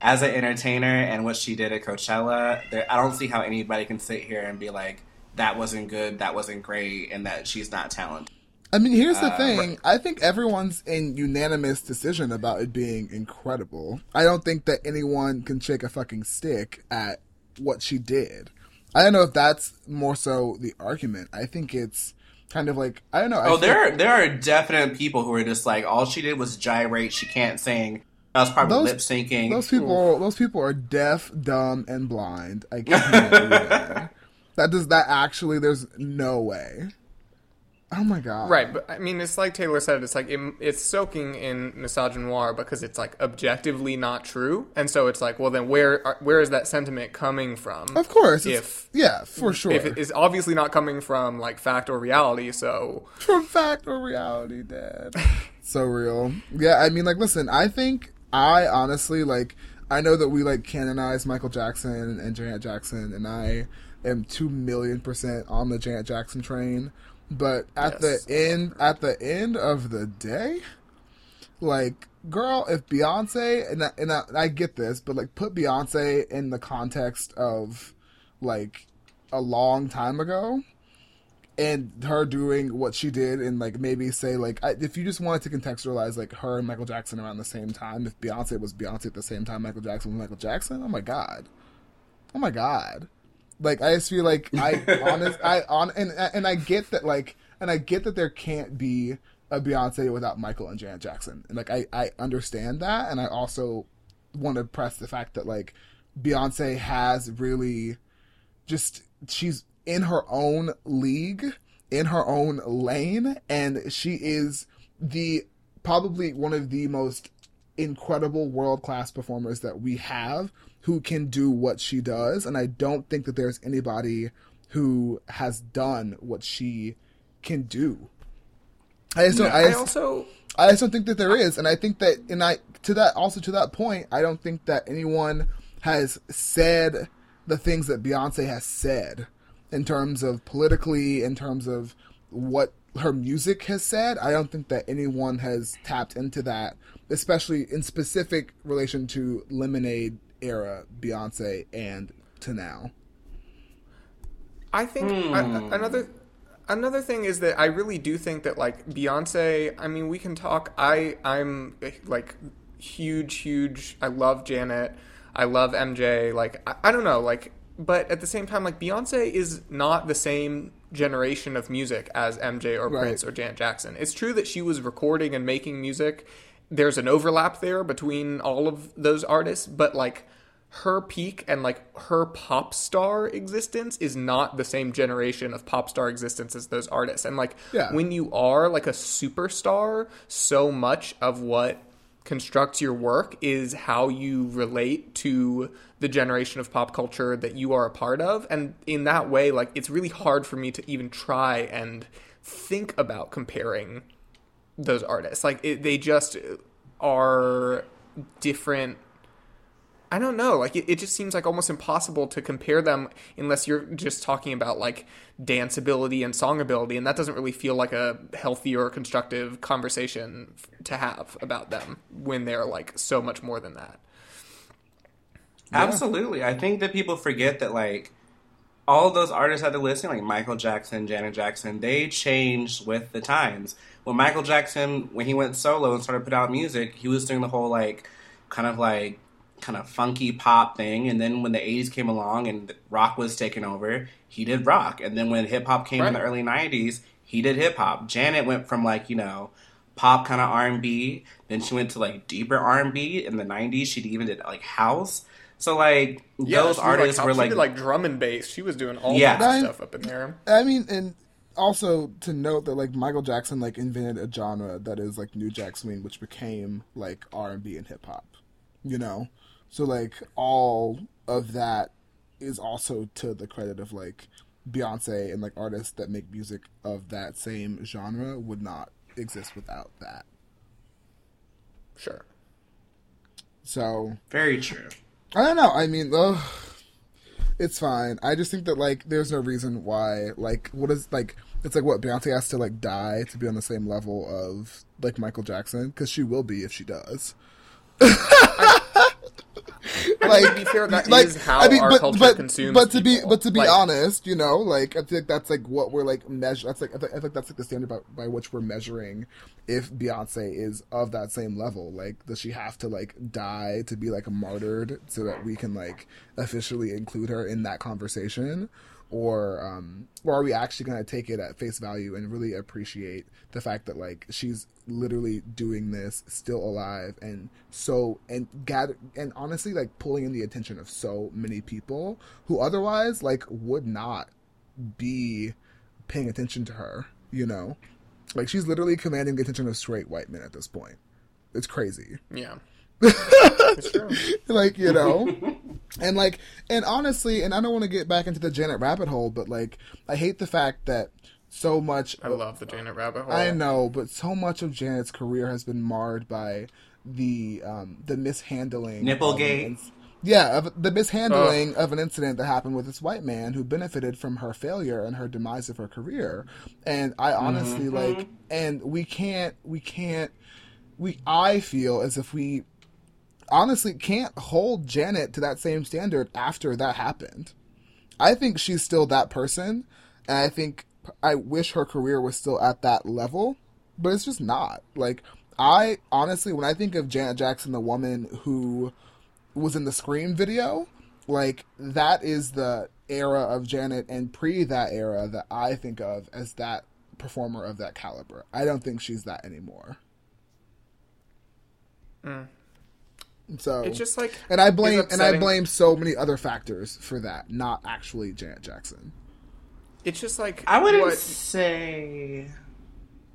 as an entertainer, and what she did at Coachella, there, I don't see how anybody can sit here and be like, "That wasn't good. That wasn't great," and that she's not talented.
I mean, here's the
Uh,
thing. I think everyone's in unanimous decision about it being incredible. I don't think that anyone can shake a fucking stick at what she did. I don't know if that's more so the argument. I think it's kind of like I don't know. I
Oh, there are, there are definite people who are just like, all she did was gyrate. She can't sing. That was probably lip syncing.
Those people, those people are deaf, dumb, and blind. I can't that does that actually? There's no way. Oh my god!
Right, but I mean, it's like Taylor said. It's like it, it's soaking in misogynoir because it's like objectively not true, and so it's like, well, then where are, where is that sentiment coming from?
Of course.
If-
yeah, for sure.
If it is obviously not coming from like fact or reality, so
from fact or reality, Dad. so real. Yeah, I mean, like, listen, I think I honestly like. I know that we like canonize Michael Jackson and Janet Jackson, and I am two million percent on the Janet Jackson train. But at
Yes.
the end, at the end of the day, like, girl, if Beyonce and I, and I, I get this, but like, put Beyonce in the context of like a long time ago and her doing what she did and like maybe say like I, if you just wanted to contextualize like her and Michael Jackson around the same time if Beyonce was Beyonce at the same time Michael Jackson was Michael Jackson oh my god oh my god like I just feel like I honest I on and and I get that like and I get that there can't be a Beyonce without Michael and Janet Jackson. And like I I understand that. And I also want to press the fact that like Beyonce has really just she's in her own league, in her own lane, and she is the probably one of the most incredible world class performers that we have who can do what she does, and I don't think that there's anybody who has done what she can do. I just don't.
No.
I,
I also
I just don't think that there is, and I think that, and I to that also to that point, I don't think that anyone has said the things that Beyonce has said in terms of politically, in terms of what her music has said. I don't think that anyone has tapped into that, especially in specific relation to Lemonade era Beyonce and to now.
I think I, hmm. another another thing is that I really do think that like Beyonce. I mean, we can talk. I I'm like huge, huge. I love Janet. I love MJ. Like I, I don't know. Like, but at the same time, like Beyonce is not the same generation of music as MJ or
Right.
Prince or Janet Jackson. It's true that she was recording and making music. There's an overlap there between all of those artists, but like her peak and like her pop star existence is not the same generation of pop star existence as those artists. And like
Yeah.
when you are like a superstar, so much of what constructs your work is how you relate to the generation of pop culture that you are a part of. And in that way, like it's really hard for me to even try and think about comparing those artists. Like it, they just are different I don't know. Like it, it just seems like almost impossible to compare them unless you're just talking about like dance ability and song ability, and that doesn't really feel like a healthy or constructive conversation to have about them when they're like so much more than that.
Absolutely. I think that people forget that like all those artists that they're listing, like Michael Jackson, Janet Jackson, they changed with the times. When Michael Jackson, when he went solo and started putting out music, he was doing the whole like kind of like kind of funky pop thing. And then when the 80s came along and rock was taking over, he did rock. And then when hip hop came in the early 90s, he did hip hop. Janet went from like, you know, pop kind of R&B, then she went to like deeper R&B in the 90s. She even did like house. So like those artists
like,
were
she
like,
did, like drum and bass. She was doing all
Yeah.
kinds
Right.
stuff up in there.
I mean, and also to note that like Michael Jackson like invented a genre that is like New Jack Swing, which became like R and B and hip hop. You know, so like all of that is also to the credit of like Beyonce and like artists that make music of that same genre would not exist without that.
Sure.
So
very true.
I don't know. I mean, ugh, it's fine. I just think that like there's no reason why like what is like it's like what Beyonce has to like die to be on the same level of like Michael Jackson because she will be if she does. Like
to be fair, that is how our culture consumes
But to be but to be
Like-
honest, you know, like I think that's like what we're like measure. That's like I think, I think that's like the standard by, by which we're measuring if Beyonce is of that same level. Like, does she have to like die to be like martyred so that we can like officially include her in that conversation? Or, um, or are we actually going to take it at face value and really appreciate the fact that like she's literally doing this still alive and so and gather and honestly like pulling in the attention of so many people who otherwise like would not be paying attention to her you know like she's literally commanding the attention of straight white men at this point it's crazy
Yeah. it's true.
like you know and like and honestly and i don't want to get back into the janet rabbit hole but like i hate the fact that so much
I love the Janet Rabbit Hole.
I know, but so much of Janet's career has been marred by the um, the mishandling,
Nipplegate.
of yeah, of the mishandling of an incident that happened with this white man who benefited from her failure and her demise of her career. And I honestly like, and we can't, we can't, we. I feel as if we honestly can't hold Janet to that same standard after that happened. I think she's still that person, and I think I wish her career was still at that level, but it's just not. Like I honestly, when I think of Janet Jackson, the woman who was in the Scream video, like that is the era of Janet and pre that era that I think of as that performer of that caliber. I don't think she's that anymore. Mm. So
It's just like
and I blame and I blame so many other factors for that, not actually Janet Jackson.
It's just like
I wouldn't
what-
say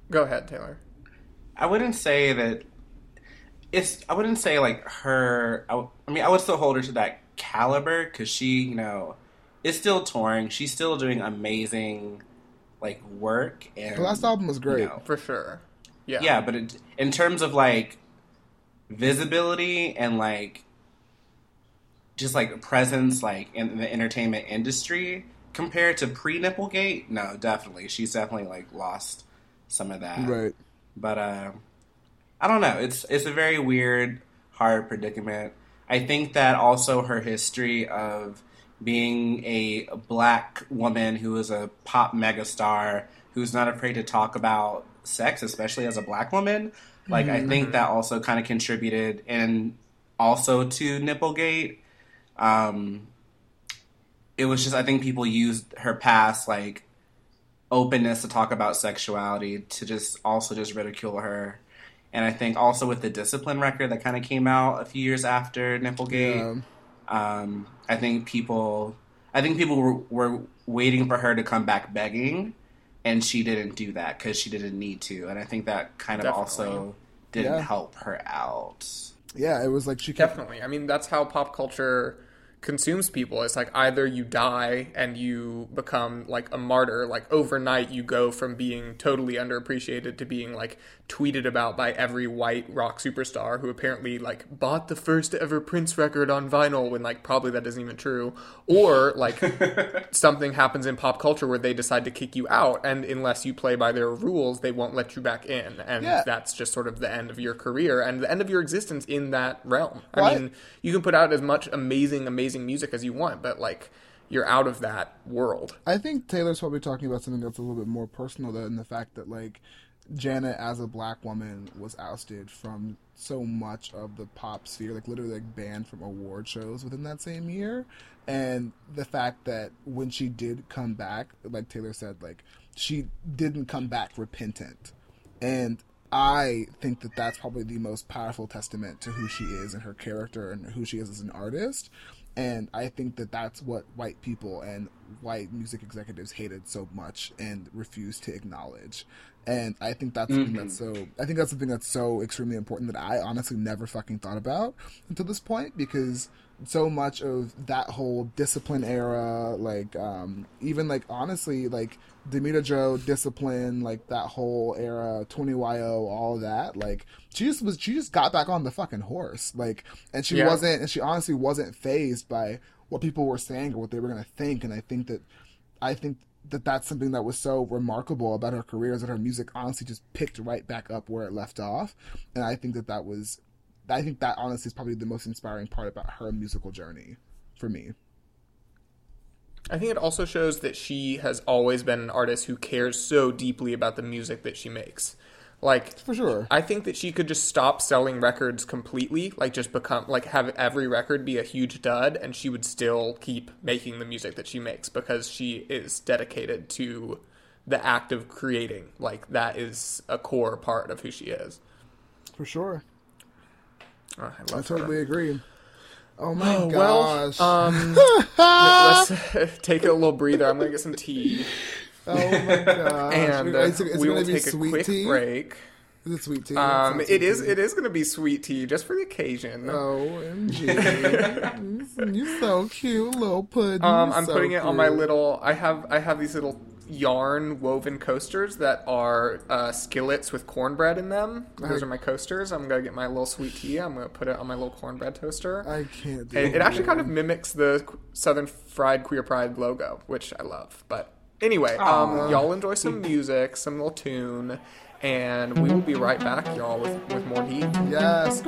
Go ahead, Taylor.
I wouldn't say that it's I wouldn't say like her. I, w- I mean, I would still hold her to that caliber because she, you know, is still touring. She's still doing amazing like work. And
The last album was great.
you know,
For sure. Yeah.
yeah, but it, in terms of like visibility and like just like presence, like in the entertainment industry compared to pre Nipplegate, no, definitely, she's definitely like lost some of that.
Right.
But uh, I don't know. It's it's a very weird, hard predicament. I think that also her history of being a black woman who is a pop megastar who's not afraid to talk about sex, especially as a black woman. Like I think that also kind of contributed and also to Nipplegate. Um, it was just I think people used her past like openness to talk about sexuality to just also just ridicule her. And I think also with the discipline record that kind of came out a few years after Nipplegate,
Yeah.
um, I think people, I think people were, were waiting for her to come back begging, and she didn't do that because she didn't need to. And I think that kind of
Definitely.
also didn't
Yeah.
help her out.
Yeah, it was like she kept
Definitely. I mean, that's how pop culture consumes people. It's like either you die and you become like a martyr, like overnight you go from being totally underappreciated to being like tweeted about by every white rock superstar who apparently like bought the first ever Prince record on vinyl when like probably that isn't even true. Or like something happens in pop culture where they decide to kick you out and unless you play by their rules, they won't let you back in. And
Yeah.
that's just sort of the end of your career and the end of your existence in that realm.
I-
I mean, you can put out as much amazing, amazing music as you want, but like you're out of that world.
I think Taylor's probably talking about something that's a little bit more personal than the fact that like Janet as a black woman was ousted from so much of the pop sphere, like literally like banned from award shows within that same year. And the fact that when she did come back, like Taylor said, like she didn't come back repentant. And I think that that's probably the most powerful testament to who she is and her character and who she is as an artist. And I think that that's what white people and white music executives hated so much and refused to acknowledge. And I think that's something that's so. I think that's something that's so extremely important that I honestly never fucking thought about until this point because so much of that whole discipline era, like um, even like honestly, like Damita Jo discipline, like that whole era, Twenty Yo, all that, like she just was, she just got back on the fucking horse, like, and she
Yeah.
wasn't, and she honestly wasn't fazed by what people were saying or what they were gonna think, and I think that, I think that that's something that was so remarkable about her career is that her music honestly just picked right back up where it left off, and I think that that was, I think that honestly is probably the most inspiring part about her musical journey, for me.
I think it also shows that she has always been an artist who cares so deeply about the music that she makes. Like,
For sure.
I think that she could just stop selling records completely, like just become like have every record be a huge dud, and she would still keep making the music that she makes because she is dedicated to the act of creating. Like that is a core part of who she is.
For sure.
Oh, I
I
her.
totally agree. Oh my
Oh, well,
gosh.
um, let's take a little breather. I'm gonna get some tea,
oh my gosh.
and uh,
it's, it's
we will
be
take a
sweet
quick
tea.
break.
Is it sweet tea?
Um,
sounds
it
sweet
is.
tea.
It is going to be sweet tea just for the occasion.
OMG. You're so cute, little pudding.
Um, I'm
so
putting it on my little. I have. I have these little yarn woven coasters that are uh, skillets with cornbread in them. Those
I-
are my coasters. I'm gonna get my little sweet tea. I'm gonna put it on my little cornbread toaster.
I can't do
And it actually kind of mimics the Southern Fried Queer Pride logo, which I love. But anyway, um, y'all enjoy some music, some little tune, and we will be right back, y'all, with, with more heat.
Yes.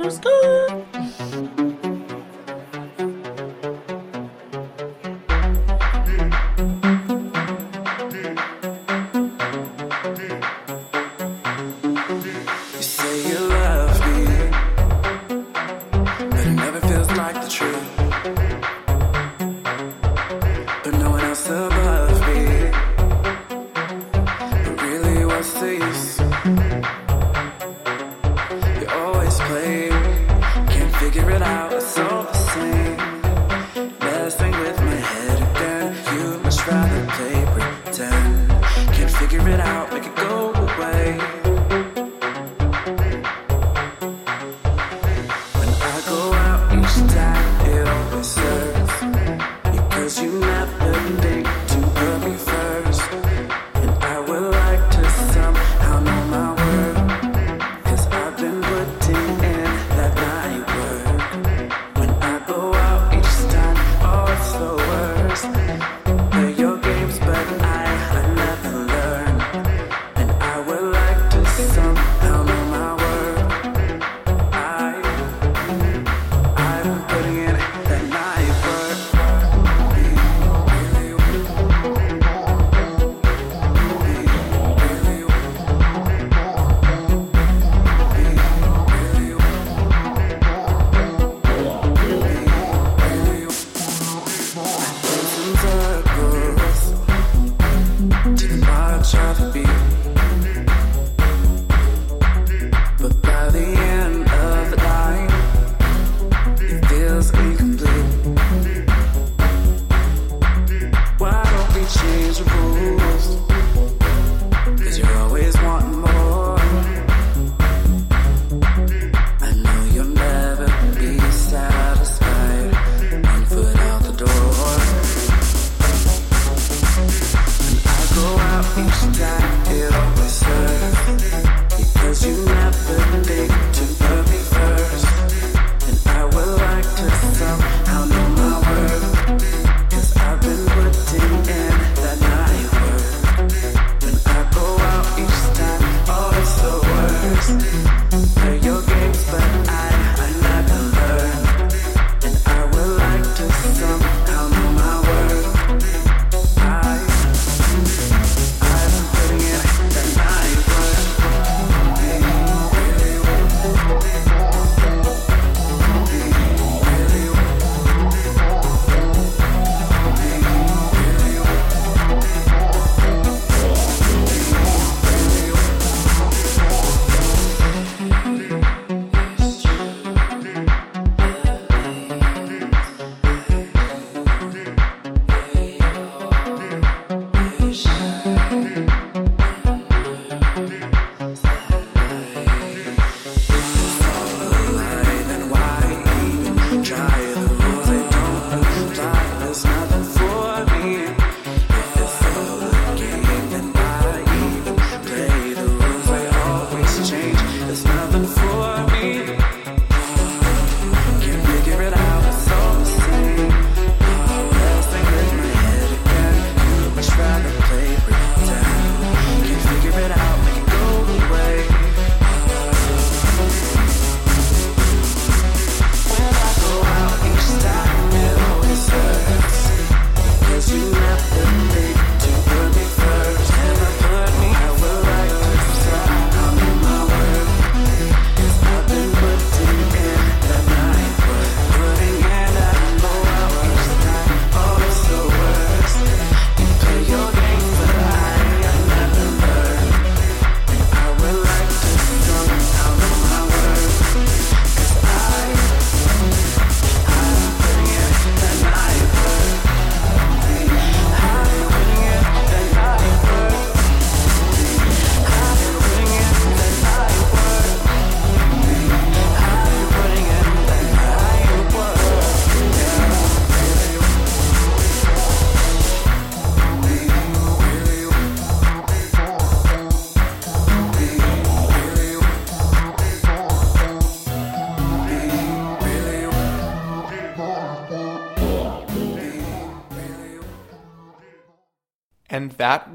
Much
to
be.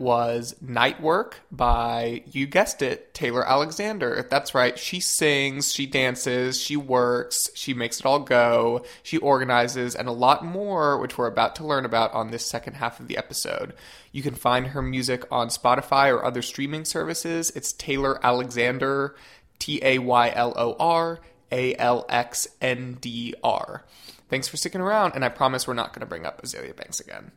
Was Night Work by, you guessed it, Taylor Alexander. That's right. She sings, she dances, she works, she makes it all go, she organizes, and a lot more, which we're about to learn about on this second half of the episode. You can find her music on Spotify or other streaming services. It's Taylor Alexander, T A Y L O R A L X N D R. Thanks for sticking around, and I promise we're not going to bring up Azealia Banks again.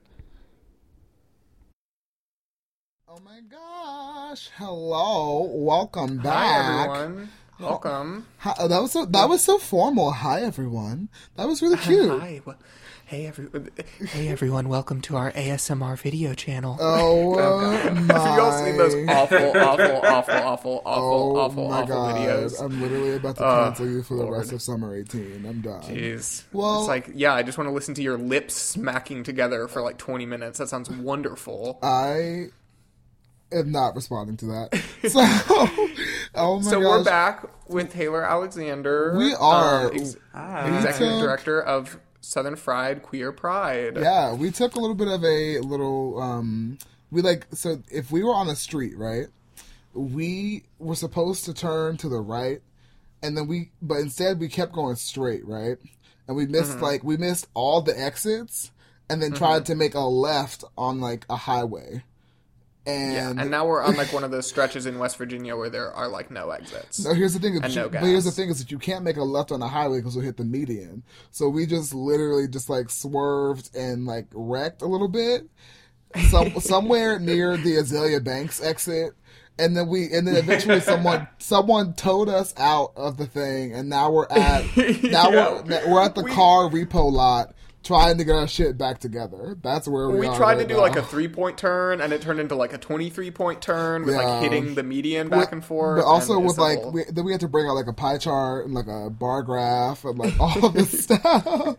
Oh my gosh! Hello, welcome back.
Hi, everyone. Welcome.
Hi- oh, that was so that was so formal. Hi, everyone. That was really cute.
Hi. Well, hey, every, hey, everyone. Welcome to our ASMR video channel.
Oh, uh, my!
Have you all seen those awful, awful, awful, awful, awful,
Oh
awful,
my
awful
god!
videos?
I'm literally about to
Oh,
cancel you for the rest of summer 18. I'm done.
Jeez.
Well-
it's like, yeah, I just want to listen to your lips smacking together for like 20 minutes. That sounds wonderful.
I am not responding to that. So, oh my
so
gosh.
we're back with Taylor Alexander.
We are.
um, ex-
Hi.
executive
took-
director of Southern Fried Queer Pride.
Yeah, we took a little bit of a little um we like so if we were on a street, right? We were supposed to turn to the right and then we but instead we kept going straight, right? And we missed
Mm-hmm.
like we missed all the exits and then tried to make a left on like a highway. And,
Yeah, and now we're on like one of those stretches in West Virginia where there are like no exits.
No, here's the thing.
And
you,
no
But here's the thing: is that you can't make a left on the highway because we'll hit the median. So we just literally just like swerved and like wrecked a little bit. some somewhere near the Azealia Banks exit. And then we, and then eventually someone, someone towed us out of the thing, and now we're at, now
Yeah.
we're, we're at the
We-
car repo lot trying to get our shit back together. That's where we,
We tried to do
now.
like a three point turn, and it turned into like a 23 point turn with
Yeah.
like hitting the median back
With-
and forth.
But also with like,
whole-
we, then we had to bring out like a pie chart and like a bar graph and like all of this stuff.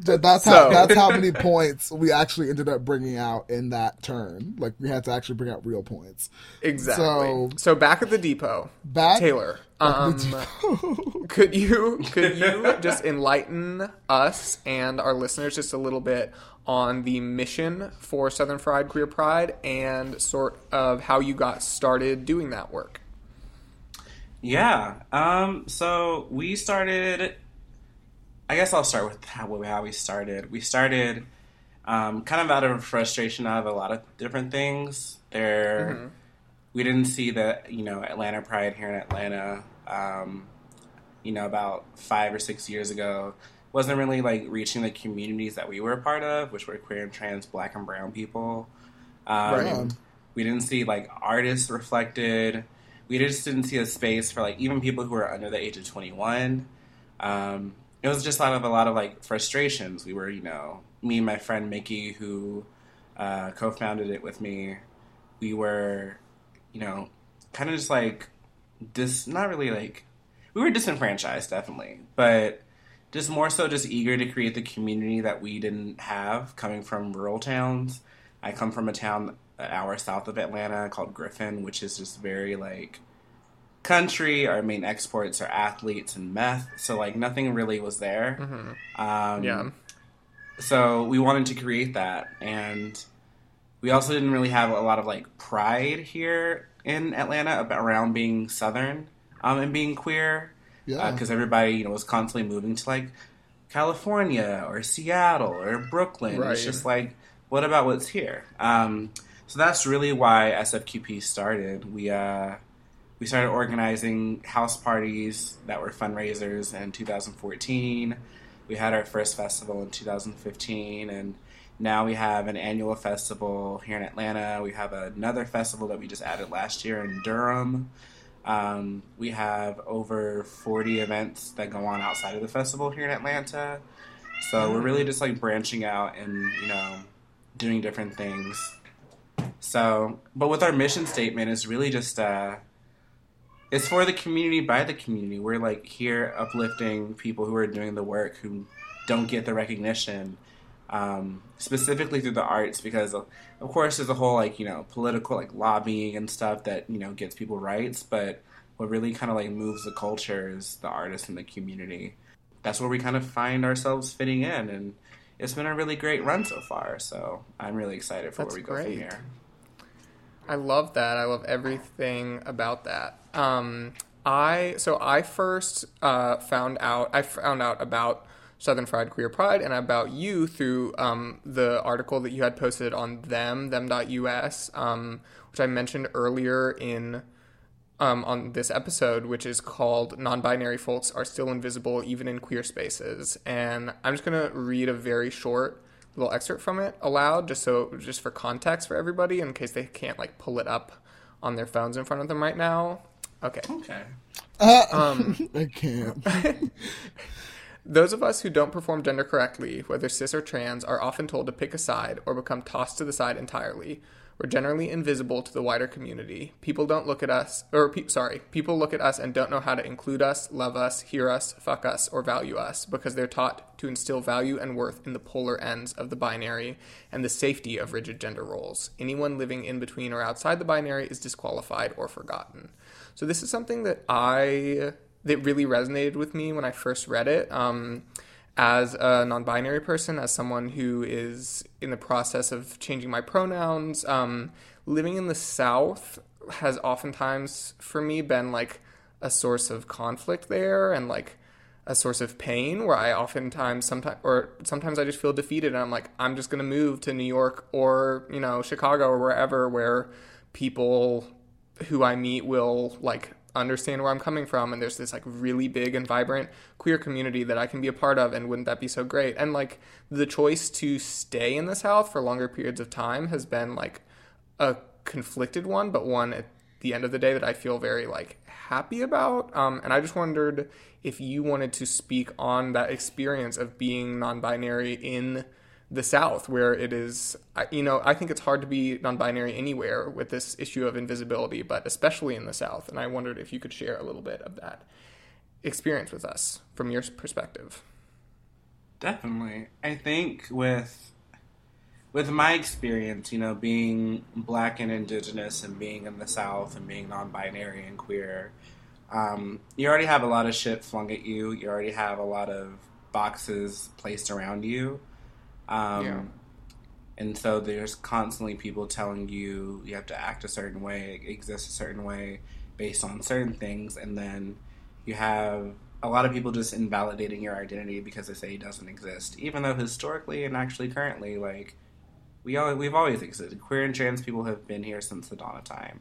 That- That's how that's how many points we actually ended up bringing out in that turn. Like we had to actually bring out real points.
exactly. So,
so-
back at the depot,
Back
Taylor, um, could you could you just enlighten us and our listeners just a little bit on the mission for Southern Fried Queer Pride and sort of how you got started doing that work?
Yeah. Um, so we started. I guess I'll start with how, how we started. We started um, kind of out of frustration out of a lot of different things. There, we didn't see the you know Atlanta Pride here in Atlanta. Um, you know, about five or six years ago, wasn't really like reaching the communities that we were a part of, which were queer and trans, black and brown people. Um,
Right.
We didn't see like artists reflected. We just didn't see a space for like even people who were under the age of twenty one. Um, it was just out of a lot of like frustrations. We were, you know, me and my friend Mickey, who uh, co-founded it with me. We were, you know, kind of just like dis, not really like we were disenfranchised, definitely, but just more so just eager to create the community that we didn't have coming from rural towns. I come from a town an hour south of Atlanta called Griffin, which is just very like country. Our main exports are athletes and meth, so like nothing really was there. Um,
Yeah.
so we wanted to create that, and we also didn't really have a lot of like pride here in Atlanta about, around being Southern um, and being queer
Yeah.
because everybody you know was constantly moving to like California or Seattle or Brooklyn.
Right.
It's just like, what about what's here? Um, so that's really why SFQP started. We uh, we started organizing house parties that were fundraisers in 2014. We had our first festival in 2015, and now we have an annual festival here in Atlanta. We have another festival that we just added last year in Durham. Um, we have over 40 events that go on outside of the festival here in Atlanta. So we're really just like branching out and, you know, doing different things. So, but with our mission statement is really just uh it's for the community by the community. We're like here uplifting people who are doing the work who don't get the recognition um, specifically through the arts because of, of course there's a whole like you know political like lobbying and stuff that you know gets people rights but what really kind of like moves the culture is the artists and the community that's where we kind of find ourselves fitting in and it's been a really great run so far so i'm really excited for
That's
where we go
great.
from here
I love that. I love everything about that. Um, I so I first uh, found out I found out about Southern Fried Queer Pride and about you through um, the article that you had posted on them them.us, um, which I mentioned earlier in um, on this episode, which is called "Non-Binary Folks Are Still Invisible Even in Queer Spaces," and I'm just gonna read a very short little excerpt from it aloud, just so just for context for everybody, in case they can't like pull it up on their phones in front of them right now. Okay.
okay um
I can't.
Those of us who don't perform gender correctly, whether cis or trans, are often told to pick a side or become tossed to the side entirely. We're generally invisible to the wider community. People don't look at us, or pe- sorry, people look at us and don't know how to include us, love us, hear us, fuck us, or value us because they're taught to instill value and worth in the polar ends of the binary and the safety of rigid gender roles. Anyone living in between or outside the binary is disqualified or forgotten. So this is something that I that really resonated with me when I first read it. Um, as a non-binary person, as someone who is in the process of changing my pronouns, um, living in the South has oftentimes for me been like a source of conflict there and like a source of pain where I oftentimes sometimes or sometimes I just feel defeated and I'm like I'm just going to move to New York or you know Chicago or wherever where people who I meet will like understand where I'm coming from and there's this like really big and vibrant queer community that I can be a part of and wouldn't that be so great? And like the choice to stay in the South for longer periods of time has been like a conflicted one, but one at the end of the day that I feel very like happy about. Um, and I just wondered if you wanted to speak on that experience of being non-binary in the South, where it is, you know, I think it's hard to be non-binary anywhere with this issue of invisibility, but especially in the South. And I wondered if you could share a little bit of that experience with us from your perspective.
Definitely, I think with with my experience, you know, being black and indigenous and being in the South and being non-binary and queer, um, you already have a lot of shit flung at you. You already have a lot of boxes placed around you. Um,
Yeah.
And so there's constantly people telling you you have to act a certain way, exist a certain way based on certain things. And then you have a lot of people just invalidating your identity because they say it doesn't exist. Even though historically and actually currently, like, we all, we've always existed. Queer and trans people have been here since the dawn of time.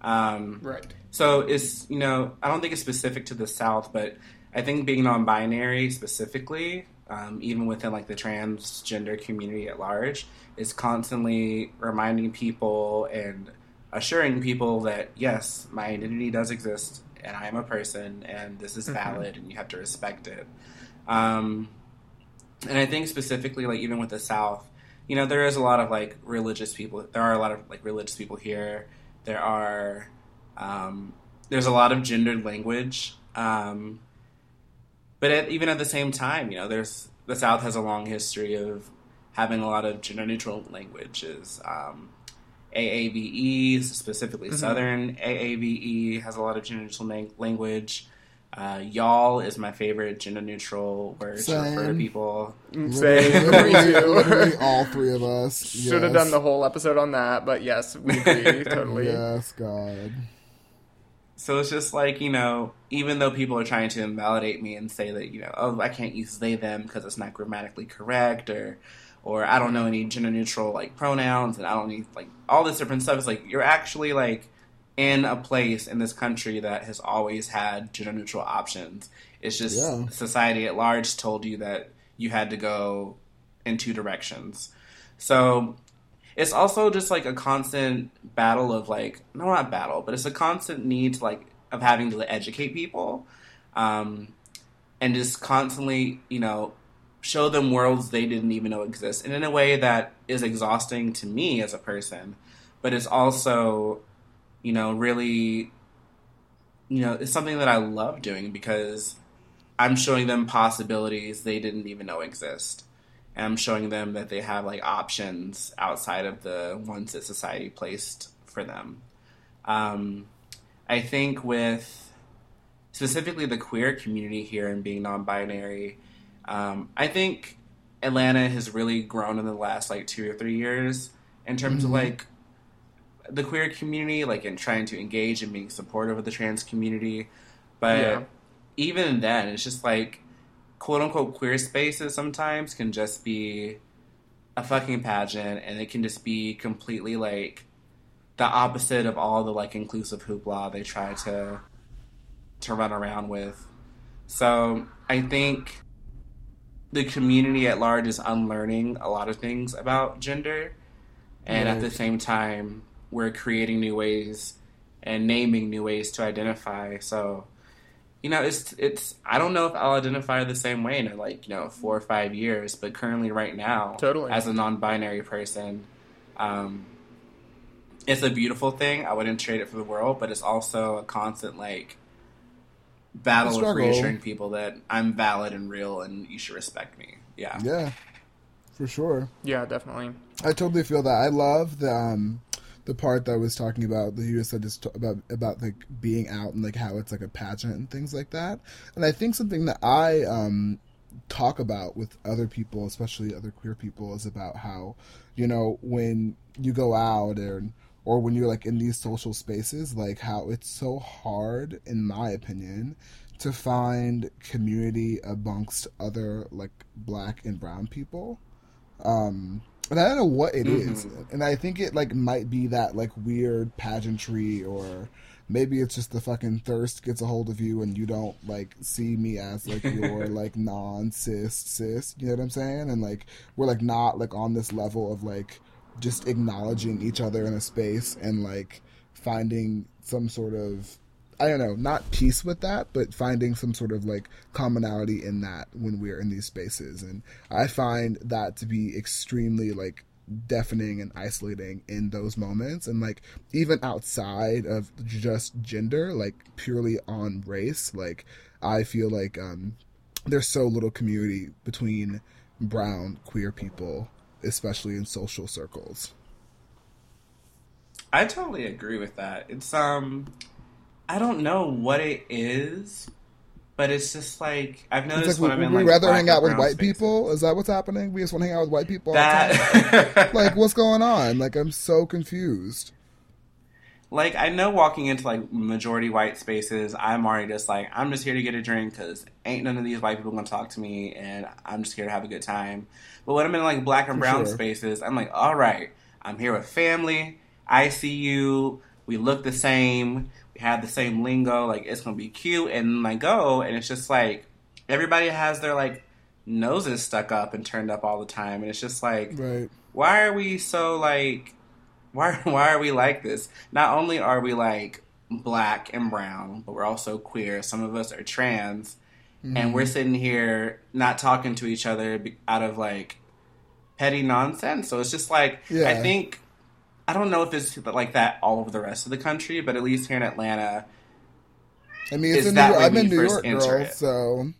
Um,
Right.
so it's you know I don't think it's specific to the South, but I think being non-binary specifically, um, even within like the transgender community at large, is constantly reminding people and assuring people that yes, my identity does exist and I am a person and this is valid and you have to respect it. Um, and I think specifically like even with the South, you know there is a lot of like religious people. There are a lot of like religious people here. There are um, there's a lot of gendered language, um, but at, even at the same time, you know, there's the South has a long history of having a lot of gender neutral languages. Um, AAVE, specifically Southern AAVE, has a lot of gender neutral lang- language. Uh, y'all is my favorite gender neutral word to refer to people.
Same.
Literally, literally all three of us.
Should have done the whole episode on that, but yes, we agree totally.
Yes, God.
So it's just like, you know, even though people are trying to invalidate me and say that, you know, oh, I can't use they them because it's not grammatically correct or or I don't know any gender neutral like pronouns and I don't need like all this different stuff. It's like you're actually like in a place in this country that has always had gender neutral options. It's just
Yeah.
society at large told you that you had to go in two directions. So it's also just like a constant battle of like no not battle but it's a constant need to like of having to educate people um and just constantly you know show them worlds they didn't even know exist and in a way that is exhausting to me as a person but it's also you know really you know it's something that i love doing because i'm showing them possibilities they didn't even know exist and I'm showing them that they have like options outside of the ones that society placed for them. Um, I think with specifically the queer community here and being non-binary, um, I think Atlanta has really grown in the last like two or three years in terms of like the queer community, like in trying to engage and being supportive of the trans community. But
Yeah.
even then, it's just like quote unquote queer spaces sometimes can just be a fucking pageant and it can just be completely like the opposite of all the like inclusive hoopla they try to to run around with. So I think the community at large is unlearning a lot of things about gender and at the same time we're creating new ways and naming new ways to identify. So you know, it's it's. I don't know if I'll identify the same way in like you know four or five years, but currently, right now,
Totally.
as a non-binary person, um, it's a beautiful thing. I wouldn't trade it for the world, but it's also a constant like battle of reassuring people that I'm valid and real, and you should respect me. Yeah,
Yeah, for sure.
Yeah, definitely.
I totally feel that. I love the um, the part that I was talking about that you just said just about about like being out and like how it's like a pageant and things like that. And I think something that I um talk about with other people, especially other queer people, is about how you know when you go out and or when you're like in these social spaces, like how it's so hard, in my opinion, to find community amongst other like black and brown people. Um, and I don't know what it is, mm-hmm. and I think it like might be that like weird pageantry or maybe it's just the fucking thirst gets a hold of you and you don't like see me as like your like non cis cis. You know what I'm saying? And like we're like not like on this level of like just acknowledging each other in a space and like finding some sort of I don't know, not peace with that, but finding some sort of like commonality in that when we're in these spaces. And I find that to be extremely like deafening and isolating in those moments. And like even outside of just gender, like purely on race, like I feel like um, there's so little community between brown queer people, especially in social circles.
I totally agree with that. It's um I don't know what it is, but it's just like I've noticed
It's like,
when
would
I'm
we
in like
rather hang out with white
spaces.
people? Is that what's happening? We just want to hang out with white people. all the time?
That
like, what's going on? Like, I'm so confused.
like I know walking into like majority white spaces, I'm already just like I'm just here to get a drink because ain't none of these white people gonna talk to me, and I'm just here to have a good time. But when I'm in like black and brown
sure.
spaces, I'm like, all right, I'm here with family. I see you. We look the same. Have the same lingo. Like it's gonna be cute. And I go, and it's just like everybody has their like noses stuck up and turned up all the time, and it's just like
Right.
why are we so like why why are we like this not only are we like black and brown but we're also queer some of us are trans
Mm-hmm.
and we're sitting here not talking to each other out of like petty nonsense so it's just like i think i don't know if it's like that all over the rest of the country but at least here in atlanta
I mean, it's
Is
in New
that
York.
way
I'm in New York, girl.
it?
So,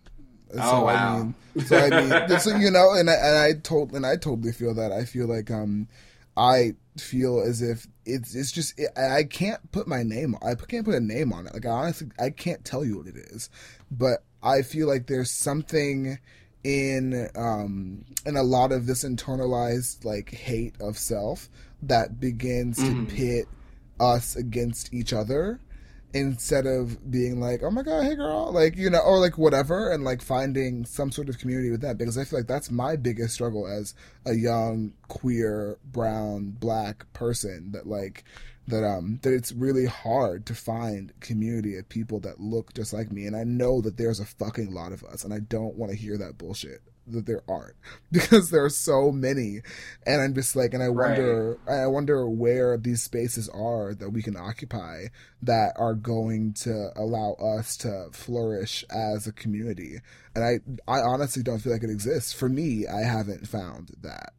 so
Oh,
I
wow.
mean, so I mean, so, you know, and I, and I told, and I totally feel that. I feel like, um, I feel as if it's it's just it, I can't put my name. I can't put a name on it. Like I honestly, I can't tell you what it is, but I feel like there's something in um in a lot of this internalized like hate of self that begins to pit us against each other instead of being like, oh my god, hey girl, like you know, or like whatever, and like finding some sort of community with that because I feel like that's my biggest struggle as a young queer brown black person that like that um that it's really hard to find community of people that look just like me. And I know that there's a fucking lot of us and I don't want to hear that bullshit that there aren't because there are so many. And I'm just like and I wonder I wonder where these spaces are that we can occupy that are going to allow us to flourish as a community. And I I honestly don't feel like it exists. For me I haven't found that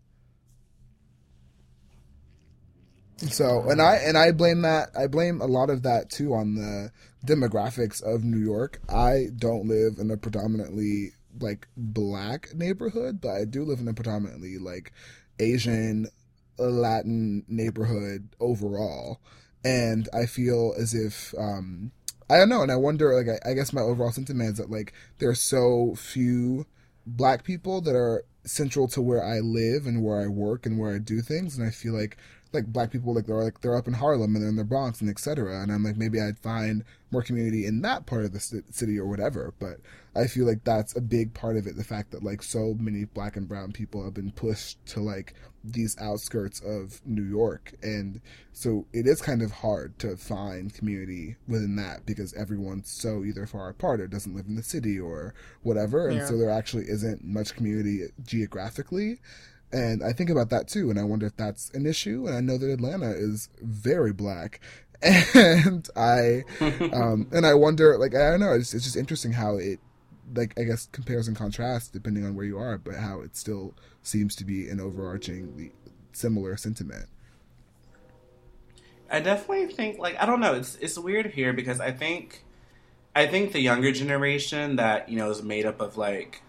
so and I and I blame that I blame a lot of that too on the demographics of New York. I don't live in a predominantly like black neighborhood, but I do live in a predominantly like Asian Latin neighborhood overall. And I feel as if um I don't know, and I wonder like I, I guess my overall sentiment is that like there are so few black people that are central to where I live and where I work and where I do things and I feel like like black people like they're like they're up in Harlem and they're in the Bronx and etc. And I'm like maybe I'd find more community in that part of the city or whatever. But I feel like that's a big part of it. The fact that like so many black and brown people have been pushed to like these outskirts of New York, and so it is kind of hard to find community within that because everyone's so either far apart or doesn't live in the city or whatever, and
Yeah.
so there actually isn't much community geographically. And I think about that too, and I wonder if that's an issue. And I know that Atlanta is very black, and I, um, and I wonder, like I don't know, it's, it's just interesting how it, like I guess compares and contrasts depending on where you are, but how it still seems to be an overarching similar sentiment.
I definitely think like I don't know. It's it's weird here because I think I think the younger generation that you know is made up of like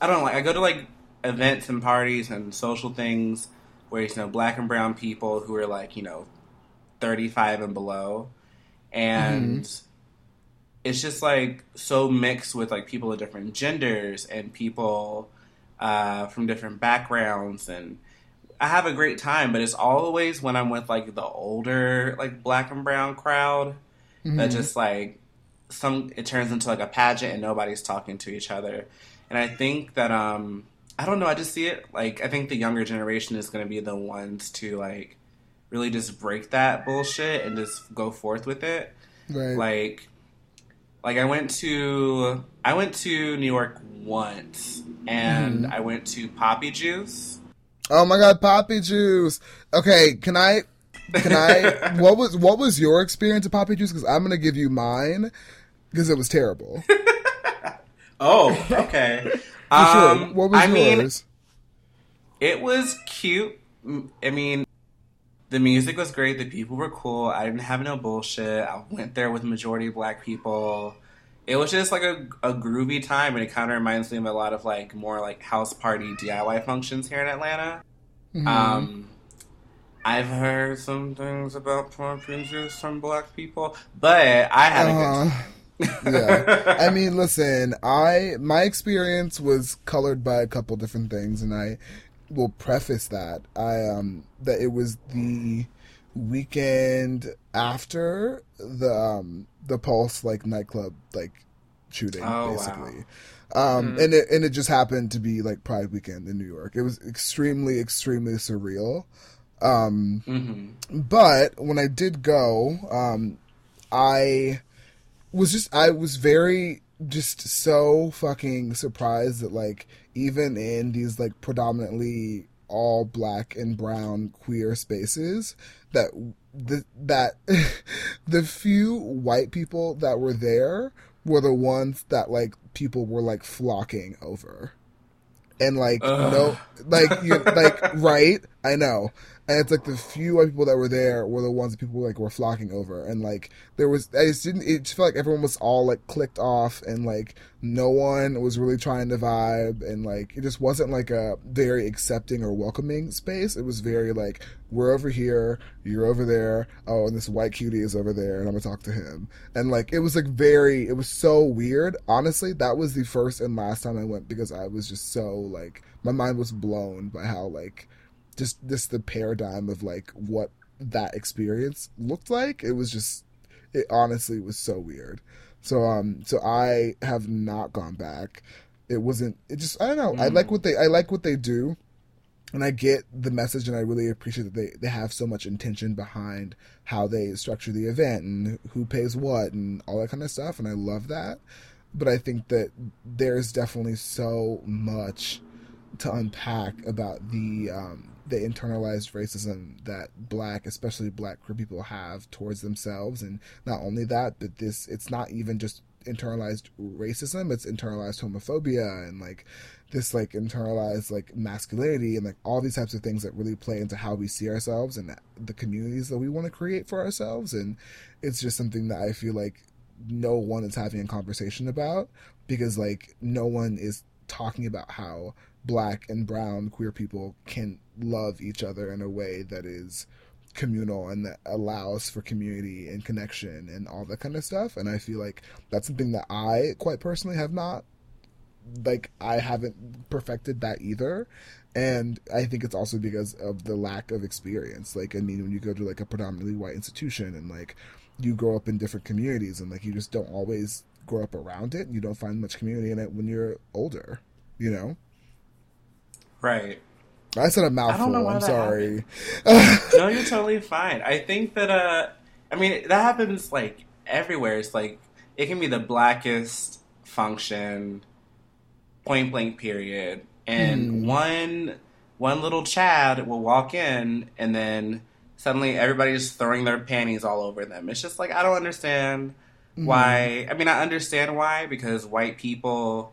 I don't know. Like I go to like events and parties and social things where you know black and brown people who are like you know thirty five and below, and it's just like so mixed with like people of different genders and people uh, from different backgrounds. And I have a great time, but it's always when I'm with like the older like black and brown crowd that just like some it turns into like a pageant and nobody's talking to each other. And I think that um I don't know, I just see it like I think the younger generation is going to be the ones to like really just break that bullshit and just go forth with it.
Right.
Like, like I went to I went to New York once, and
Mm-hmm.
I went to Papi Juice.
Oh my god, Papi Juice. Okay, can I can I what was what was your experience of Papi Juice cuz I'm going to give you mine because it was terrible.
Oh, okay. Um.
What was
I mean. It was cute. I mean, the music was great. The people were cool. I didn't have no bullshit. I went there with majority black people. It was just like a, a groovy time, and it kind of reminds me of a lot of like more like house party DIY functions here in Atlanta.
Mhm.
Um, I've heard some things about pumpkin juice from black people, but I had a good
Uh,
time.
Yeah. I mean, listen, I my experience was colored by a couple different things, and I will preface that I um that it was the weekend after the um the Pulse like nightclub like shooting
Oh, wow.
basically. Um and it and it just happened to be like Pride weekend in New York. It was extremely extremely surreal. Um
hmm
but when I did go, um, I was just I was very just so fucking surprised that like even in these like predominantly all black and brown queer spaces that the that the few white people that were there were the ones that like people were like flocking over. And like
Ugh.
no like you like right? I know and it's like the few white people that were there were the ones that people like were flocking over. And like there was i just didn't it just felt like everyone was all like clicked off and like no one was really trying to vibe. And like it just wasn't like a very accepting or welcoming space. It was very like we're over here you're over there oh and this white cutie is over there and i'm gonna talk to him. And like it was like very it was so weird. Honestly that was the first and last time i went because i was just so like my mind was blown by how like just just the paradigm of like what that experience looked like. It was just it honestly was so weird. So um so i have not gone back. It wasn't it just i don't know. I like what they i like what they do and I get the message, and I really appreciate that they, they have so much intention behind how they structure the event and who pays what and all that kind of stuff, and I love that. But I think that there's definitely so much to unpack about the um, the internalized racism that black, especially black queer people, have towards themselves, and not only that, but this it's not even just internalized racism; it's internalized homophobia and like this like internalized like masculinity and like all these types of things that really play into how we see ourselves and the communities that we want to create for ourselves. And it's just something that i feel like no one is having a conversation about because like no one is talking about how black and brown queer people can love each other in a way that is communal and that allows for community and connection and all that kind of stuff and i feel like that's something that i quite personally have not like I haven't perfected that either. And I think it's also because of the lack of experience. Like, I mean, when you go to like a predominantly white institution and like you grow up in different communities and like you just don't always grow up around it and you don't find much community in it when you're older, you know?
Right.
I said a mouthful.
know why
I'm sorry.
no, you're totally fine. I think that uh I mean that happens like everywhere. It's like it can be the blackest function point blank period and
Hmm.
one one little Chad will walk in and then suddenly everybody's throwing their panties all over them. It's just like I don't understand
Hmm.
why I mean I understand why because white people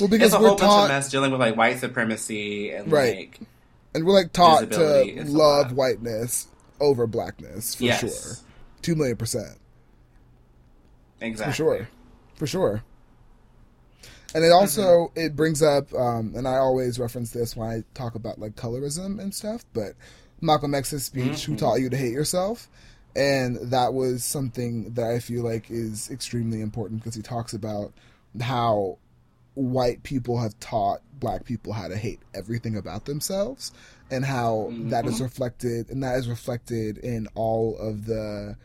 well, because
it's a whole bunch of mess dealing with like white supremacy and
Right.
like
and we're like taught to
visibility is a
love whiteness over blackness for
Yes.
sure. Two million percent.
exactly
for sure for sure and it also it brings up um, and i always reference this when i talk about like colorism and stuff but malcolm x's speech who taught you to hate yourself and that was something that i feel like is extremely important because he talks about how white people have taught black people how to hate everything about themselves and how mm-hmm. that is reflected and that is reflected in all of the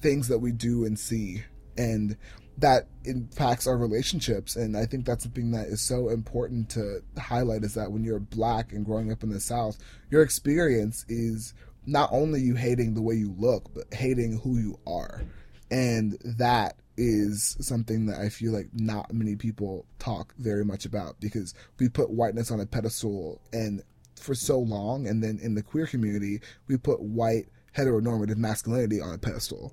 things that we do and see. And that impacts our relationships. And i think that's something that is so important to highlight is that when you're black and growing up in the south your experience is not only you hating the way you look, but hating who you are. And that is something that I feel like not many people talk very much about because we put whiteness on a pedestal and for so long and then in the queer community we put white heteronormative masculinity on a pedestal,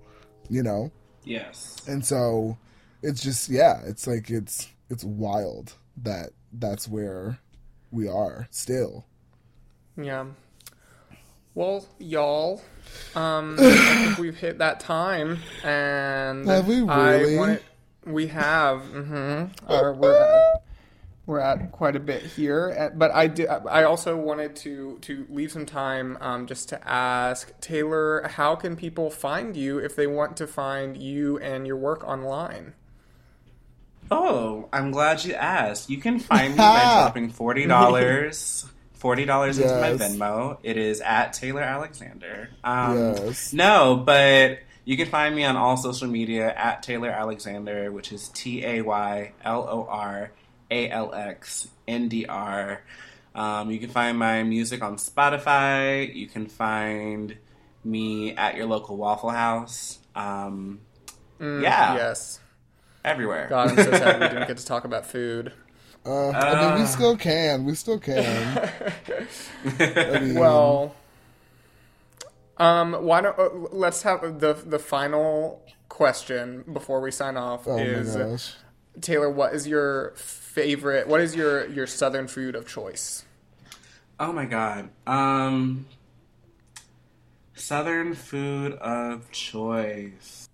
you know?
Yes.
And so it's just yeah, it's like it's it's wild that that's where we are still.
Yeah. Well, y'all, um, I think we've hit that time, and
Have we
I
really?
wanted, we have. Mm-hmm. Or we're at, we're at quite a bit here, uh, but I did. I also wanted to to leave some time um, just to ask Taylor, how can people find you if they want to find you and your work online?
Oh, I'm glad you asked. You can find me by dropping forty dollars. Forty dollars into my Venmo. It is at Taylor Alexander. Um,
Yes.
No, but you can find me on all social media at Taylor Alexander, which is T A Y L O R A L X N D R. Um, you can find my music on Spotify. You can find me at your local Waffle House. Um, yeah,
Yes.
everywhere.
God, I'm so sad we didn't get to talk about food.
Uh, I mean, we still can. We still can. I mean,
Well, um, why don't uh, let's have the the final question before we sign off
oh
is
my gosh.
Taylor, what is your favorite? What is your your southern food of choice?
Oh my god. Um Southern food of choice.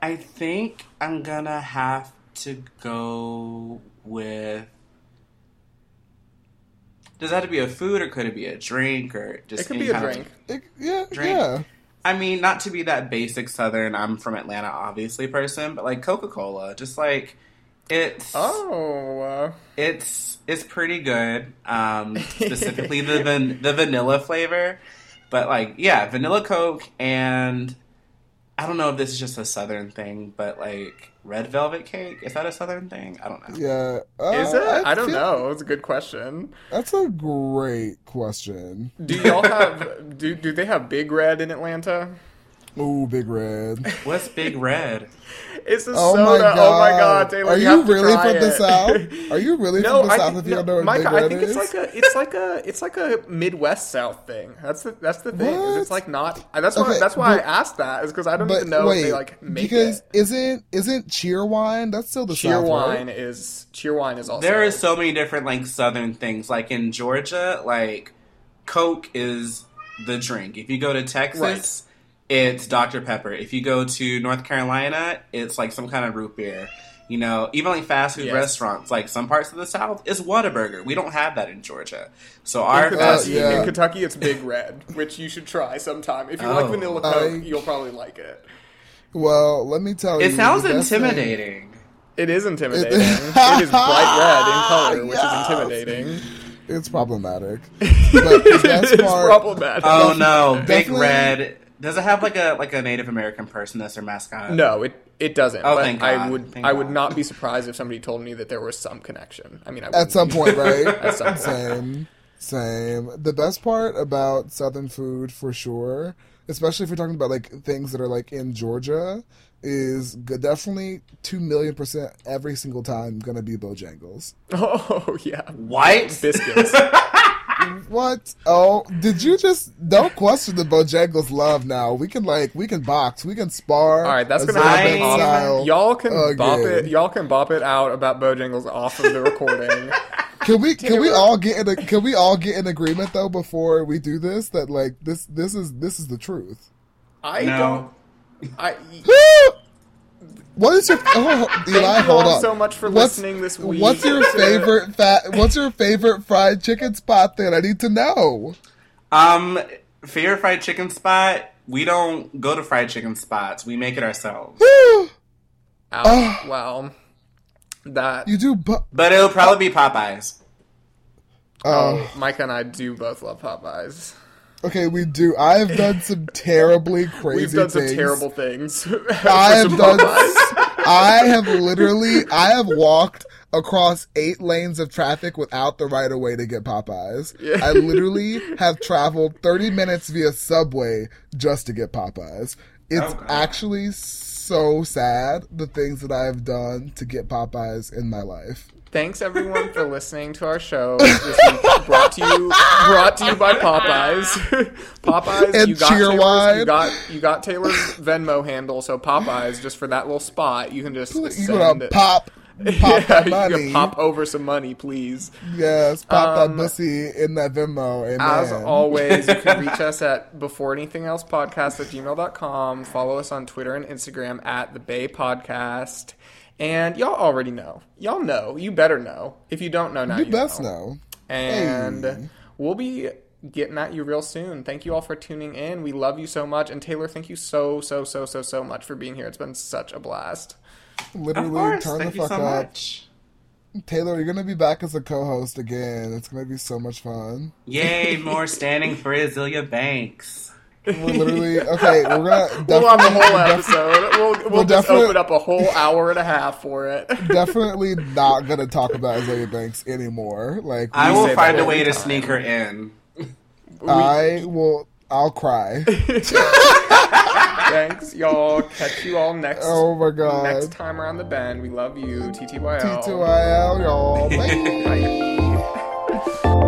I think I'm gonna have to go with Does that have to be a food or could it be a drink or just
It could
any
be a
kind of-
drink.
It- yeah,
Drink.
yeah.
I mean, not to be that basic Southern, I'm from Atlanta, obviously, person, but like Coca Cola, just like it's
Oh, uh,
it's it's pretty good. Um, specifically the van- the vanilla flavor, but like yeah, vanilla Coke and I don't know if this is just a Southern thing, but like red velvet cake is that a Southern thing? I don't know.
Yeah.
is
Uh,
it? I, don't
feel-
know. It's a good question.
That's a great question.
Do y'all have do do they have Big Red in Atlanta?
Ooh, big red.
What's Big Red?
It's a
Oh
soda.
my god.
Oh my god, Taylor!
Are
you,
you,
have to
really
try
from the south? Are you really
No,
from the
I
south?
think,
If you
no,
don't know what
Micah,
big
I think
is?
it's like a it's like a it's like a Midwest South thing. That's the that's the thing.
What?
It's like not. That's why
Okay,
that's why
but-
I asked that is because I don't
but
even know
wait,
if they like make
because
it.
isn't isn't Cheerwine? That's still the
Cheer
south,
wine
right?
is cheer wine is also
There are so many different like Southern things. Like in Georgia, like Coke is the drink. If you go to Texas,
Right.
It's Dr Pepper. If you go to North Carolina, it's like some kind of root beer. You know, even like fast food
Yes.
restaurants, like some parts of the South, is Whataburger. We don't have that in Georgia. So
In
our
Kentucky,
fast
Uh, yeah.
in Kentucky, it's Big Red, which you should try sometime. If you
Oh.
like vanilla Coke,
I-
you'll probably like it.
Well, let me tell you.
It sounds
the best thing-
intimidating.
It is intimidating. it is bright red in color, which
Yes.
is intimidating.
It's problematic. But the best
is
part,
problematic.
Oh no, Big Red. Does it have like a like a Native American person that's their mascot?
No, it it doesn't.
Oh,
but
thank
I would
Thank
I would
God.
not be surprised if somebody told me that there was some connection. I mean, I
at some point, right?
At some point.
Same, same. The best part about Southern food, for sure, especially if you're talking about like things that are like in Georgia, is definitely two million percent every single time gonna be Bojangles.
Oh yeah,
White
biscuits.
What? Oh, did you just don't question the Bojangles love? Now we can like we can box, we can spar.
All right, that's
a
gonna
Zambit
happen. off-
style
Y'all can bop it. Y'all can bop it out about Bojangles off of the recording.
Can we can we all get in a can we all get in agreement though before we do this that like this this is this is the truth.
I
No.
don't. I.
What is your oh, Eli?
you
hold
all
on.
so much for
What's-
listening this week.
What's your favorite fat? What's your favorite fried chicken spot? Then I need to know.
Um, favorite fried chicken spot. We don't go to fried chicken spots. We make it ourselves.
Ow, wow. That.
You do, bu-
But it'll probably be Popeyes.
oh,
oh, Micah and I do both love Popeyes.
Okay. We do. I have done some terribly crazy. Things.
We've done some
things.
terrible things.
I have done.
Popeyes.
I have literally, I have walked across eight lanes of traffic without the right of way to get Popeyes.
Yeah.
I literally have traveled 30 minutes via subway just to get Popeyes. It's
Oh,
actually so sad the things that I have done to get Popeyes in my life.
Thanks everyone for listening to our show. This week brought to you brought to you by Popeyes. Popeyes,
And
you got Taylor's, you got you got Taylor's Venmo handle. So Popeyes, just for that little spot, you can just
You
send it.
pop, pop
yeah, you
money.
can pop over some money, please.
yes, pop
Um,
that pussy in that Venmo. Amen.
As always, you can reach us at before anything else podcast at gmail.com. Follow us on Twitter and Instagram at the BAE Podcast. And y'all already know. Y'all know. You better know. If you don't know now,
you
you,
best know.
And
Hey.
we'll be getting at you real soon. Thank you all for tuning in. We love you so much. And Taylor, thank you so, so, so, so, so much for being here. It's been such a blast.
Literally,
Of course.
turn
Thank
the
you
fuck
so
up.
much.
Taylor, you're gonna be back as a co-host again. It's gonna be so much fun.
Yay, more standing for Azealia Banks.
We're literally okay. We're gonna definitely,
We'll have a whole
def-
episode. We'll, we'll,
We'll
just
definitely-
open up a whole hour and a half for it.
definitely not gonna talk about Azealia Banks anymore. Like
I will find a way
every
to sneak her in.
I will. I'll cry.
Thanks, y'all. Catch you all next
Oh my god.
next time around the bend. We love you. TTYL.
T2IL, y'all. Bye.
Bye.